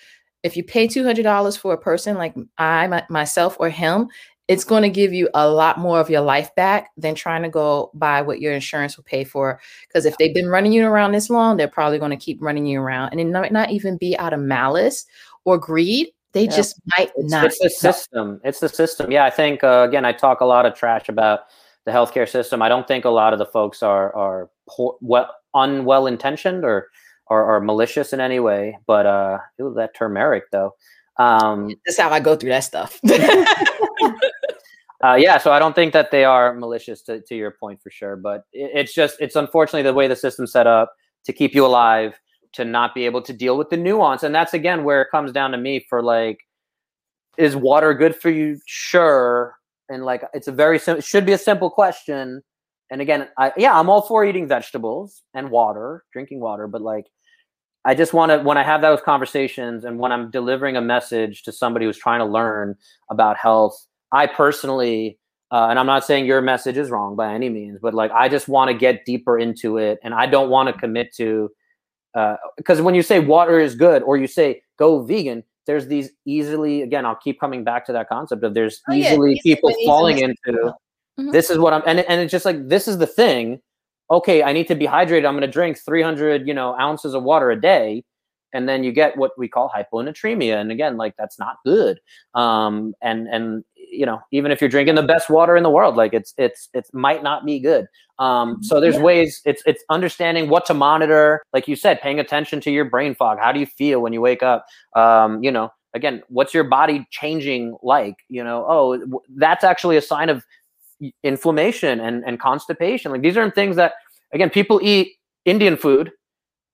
Speaker 2: If you pay $200 for a person like I, my, myself, or him, it's going to give you a lot more of your life back than trying to go buy what your insurance will pay for. Because if they've been running you around this long, they're probably going to keep running you around. And it might not even be out of malice or greed. They yeah. just might
Speaker 1: it's,
Speaker 2: not.
Speaker 1: It's the system. It's the system. Yeah, I think uh, again, I talk a lot of trash about the healthcare system. I don't think a lot of the folks are are poor, well, unwell intentioned or, or, or malicious in any way. But uh, ooh, that turmeric though. Um,
Speaker 2: That's how I go through that stuff.
Speaker 1: uh, yeah, so I don't think that they are malicious to, to your point for sure. But it, it's just it's unfortunately the way the system's set up to keep you alive to not be able to deal with the nuance. And that's again where it comes down to me for like, is water good for you? Sure. And like, it's a very simple, should be a simple question. And again, I, yeah, I'm all for eating vegetables and water, drinking water, but like, I just want to, when I have those conversations and when I'm delivering a message to somebody who's trying to learn about health, I personally, uh, and I'm not saying your message is wrong by any means, but like, I just want to get deeper into it. And I don't want to commit to, because uh, when you say water is good or you say go vegan there's these easily again i'll keep coming back to that concept of there's oh, easily yeah, people falling into mm-hmm. this is what i'm and, and it's just like this is the thing. Okay i need to be hydrated. I'm going to drink 300 you know ounces of water a day and then you get what we call hyponatremia and again like that's not good. Um and and you know even if you're drinking the best water in the world like it's it's it might not be good. Um so there's yeah. ways it's it's understanding what to monitor. Like you said paying attention to your brain fog. How do you feel when you wake up? Um you know again what's your body changing like? You know oh that's actually a sign of inflammation and and constipation. Like these are things that again people eat indian food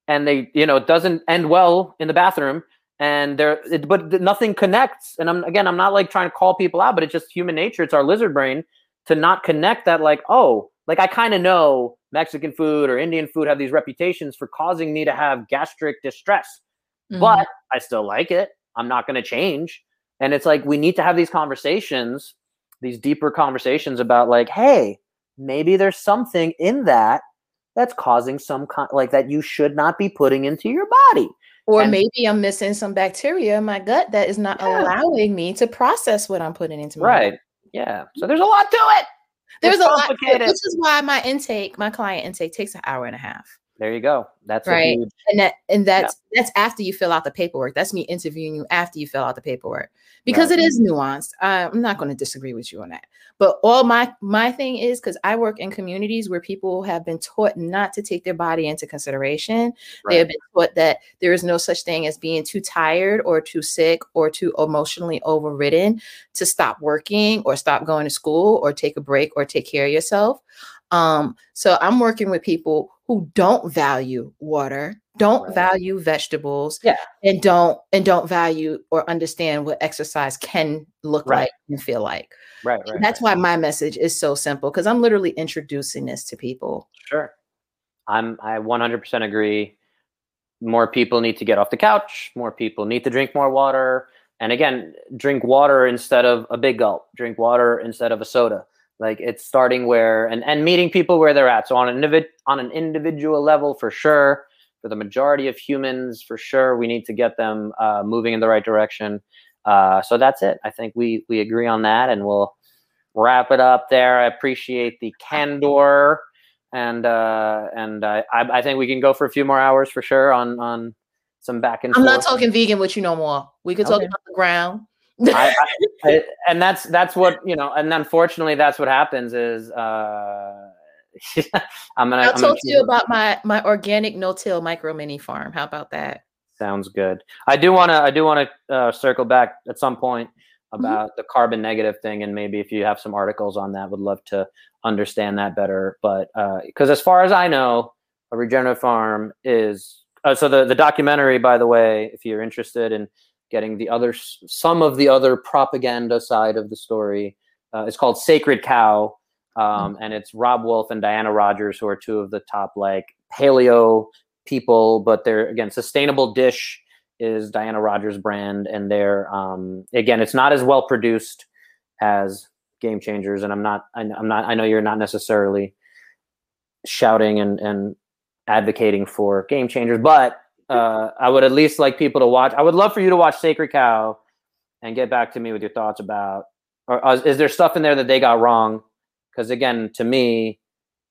Speaker 1: and they you know it doesn't end well in the bathroom and there it, but nothing connects. And i'm again i'm not like trying to call people out but it's just human nature. It's our lizard brain to not connect that like oh like i kind of know mexican food or indian food have these reputations for causing me to have gastric distress mm-hmm. but i still like it. I'm not going to change. And it's like we need to have these conversations these deeper conversations about like hey maybe there's something in that that's causing some con- like that you should not be putting into your body
Speaker 2: or and, maybe I'm missing some bacteria in my gut that is not yeah. allowing me to process what I'm putting into my
Speaker 1: right. Yeah. So there's a lot to it.
Speaker 2: There's it's a lot. This is why my intake, my client intake, takes an hour and a half.
Speaker 1: There you go. That's
Speaker 2: right. Huge, and that and that's yeah. that's after you fill out the paperwork. That's me interviewing you after you fill out the paperwork because right. it is nuanced. I'm not going to disagree with you on that. But all my my thing is because I work in communities where people have been taught not to take their body into consideration. Right. They have been taught that there is no such thing as being too tired or too sick or too emotionally overridden to stop working or stop going to school or take a break or take care of yourself. Um, so I'm working with people who don't value water, don't right. value vegetables,
Speaker 1: yeah.
Speaker 2: and don't and don't value or understand what exercise can look right. like and feel like.
Speaker 1: Right, right.
Speaker 2: that's
Speaker 1: right.
Speaker 2: why my message is so simple because I'm literally introducing this to people.
Speaker 1: Sure. I'm I 100% agree. More people need to get off the couch, more people need to drink more water. And again, drink water instead of a big gulp. Drink water instead of a soda like it's starting where and, and meeting people where they're at so on an individ, on an individual level for sure for the majority of humans for sure we need to get them uh, moving in the right direction uh, so that's it i think we we agree on that and we'll wrap it up there i appreciate the candor and uh, and I, I think we can go for a few more hours for sure on on some back and
Speaker 2: I'm forth. not talking vegan with you no more. We could okay. talk about the ground. I,
Speaker 1: I, and that's that's what you know, and unfortunately, that's what happens. Is uh,
Speaker 2: I'm gonna. I'll I'm talk gonna you about my my organic no-till micro mini farm. How about that?
Speaker 1: Sounds good. I do want to. I do want to uh, circle back at some point mm-hmm. about mm-hmm. the carbon negative thing, and maybe if you have some articles on that, would love to understand that better. But because uh, as far as I know, a regenerative farm is. Uh, so the the documentary, by the way, if you're interested in getting the other some of the other propaganda side of the story Uh, it's called Sacred Cow, um, and it's Robb Wolf and Diana Rodgers who are two of the top like paleo people. But they're again sustainable dish is Diana Rodgers' brand, and they're um, again it's not as well produced as Game Changers, and I'm not I'm not I know you're not necessarily shouting and and advocating for Game Changers, but uh, I would at least like people to watch. I would love for you to watch Sacred Cow and get back to me with your thoughts about. Or uh, is there stuff in there that they got wrong? Because again, to me,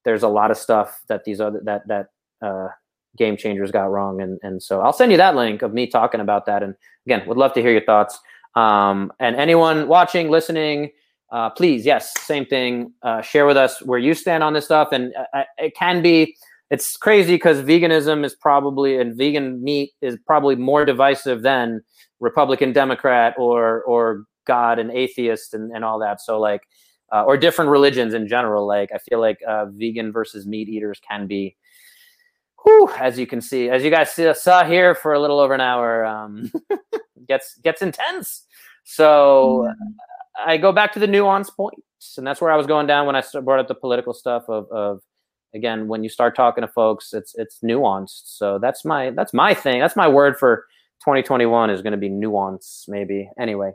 Speaker 1: there's a lot of stuff that these other that that uh, game changers got wrong, and and so I'll send you that link of me talking about that. And again, would love to hear your thoughts. Um, and anyone watching, listening, uh, please, yes, same thing. Uh, share with us where you stand on this stuff, and uh, it can be it's crazy because veganism is probably and vegan meat is probably more divisive than Republican Democrat or or God and atheist and, and all that. So like uh, or different religions in general. Like I feel like uh, vegan versus meat eaters can be whew, as you can see, as you guys see, saw here for a little over an hour, um, gets gets intense. So mm-hmm. I go back to the nuance points, and that's where I was going down when I brought up the political stuff of, of again when you start talking to folks it's it's nuanced. So that's my that's my thing. That's my word for 2021 is going to be nuance maybe. Anyway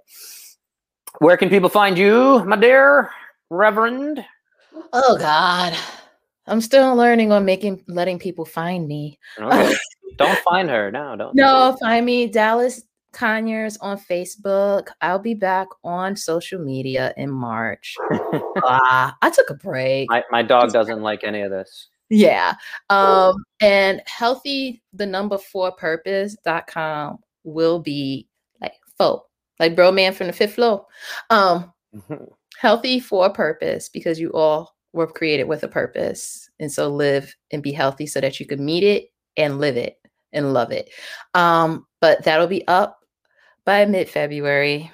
Speaker 1: where can people find you my dear reverend?
Speaker 2: Oh god. I'm still learning on making letting people find me.
Speaker 1: Oh, okay. don't find her. No don't.
Speaker 2: No find me dallas Conyers on Facebook. I'll be back on social media in March. uh, I took a break.
Speaker 1: My, my dog doesn't like any of this.
Speaker 2: Yeah. Um, and healthy, the number four purpose.com will be like fo, like bro man from the fifth floor. Um, healthy for purpose because you all were created with a purpose. And so live and be healthy so that you can meet it and live it and love it. Um, but that'll be up by mid February.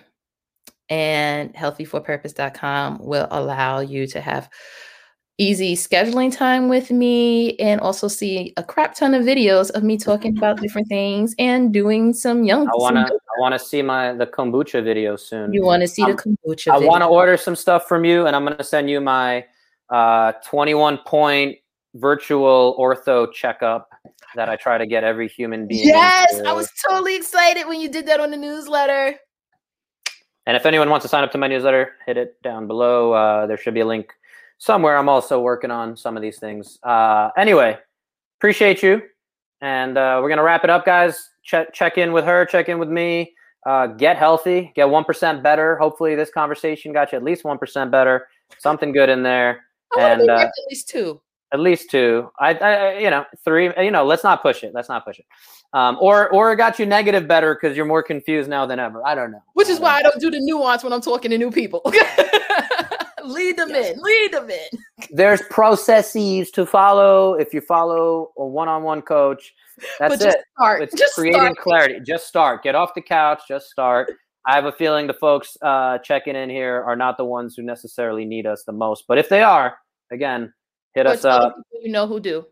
Speaker 2: And healthyforpurpose.com will allow you to have easy scheduling time with me and also see a crap ton of videos of me talking about different things and doing some young
Speaker 1: I want to I want to see my the kombucha video soon.
Speaker 2: You want to see um, the kombucha
Speaker 1: I want to order some stuff from you and I'm going to send you my uh 21 point virtual ortho checkup that I try to get every human being.
Speaker 2: Yes, into. I was totally excited when you did that on the newsletter.
Speaker 1: And if anyone wants to sign up to my newsletter, hit it down below. Uh, there should be a link somewhere. I'm also working on some of these things. Uh, anyway, appreciate you. And uh, we're going to wrap it up, guys. Check, check in with her, check in with me. Uh, get healthy, get 1% better. Hopefully, this conversation got you at least 1% better. Something good in there.
Speaker 2: I and uh, at least two.
Speaker 1: At least two. I, I, you know, three. You know, let's not push it. Let's not push it. Um, or, or it got you negative better because you're more confused now than ever. I don't know.
Speaker 2: Which is I why know. I don't do the nuance when I'm talking to new people. Lead them yes. in. Lead them in.
Speaker 1: There's processes to follow. If you follow a one-on-one coach, that's it.
Speaker 2: Start.
Speaker 1: It's
Speaker 2: just
Speaker 1: creating
Speaker 2: start.
Speaker 1: clarity. Just start. Get off the couch. Just start. I have a feeling the folks uh, checking in here are not the ones who necessarily need us the most, but if they are, again, hit us up.
Speaker 2: You know who do.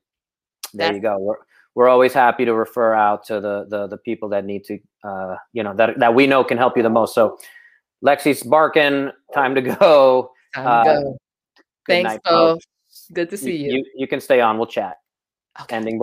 Speaker 1: There That's- you go. We're, we're always happy to refer out to the the, the people that need to, uh, you know, that that we know can help you the most. So, Lexi's barking. Time to go.
Speaker 2: Time uh, to go. Thanks, night, Bo. Good to see you.
Speaker 1: you. You can stay on. We'll chat. Okay. Ending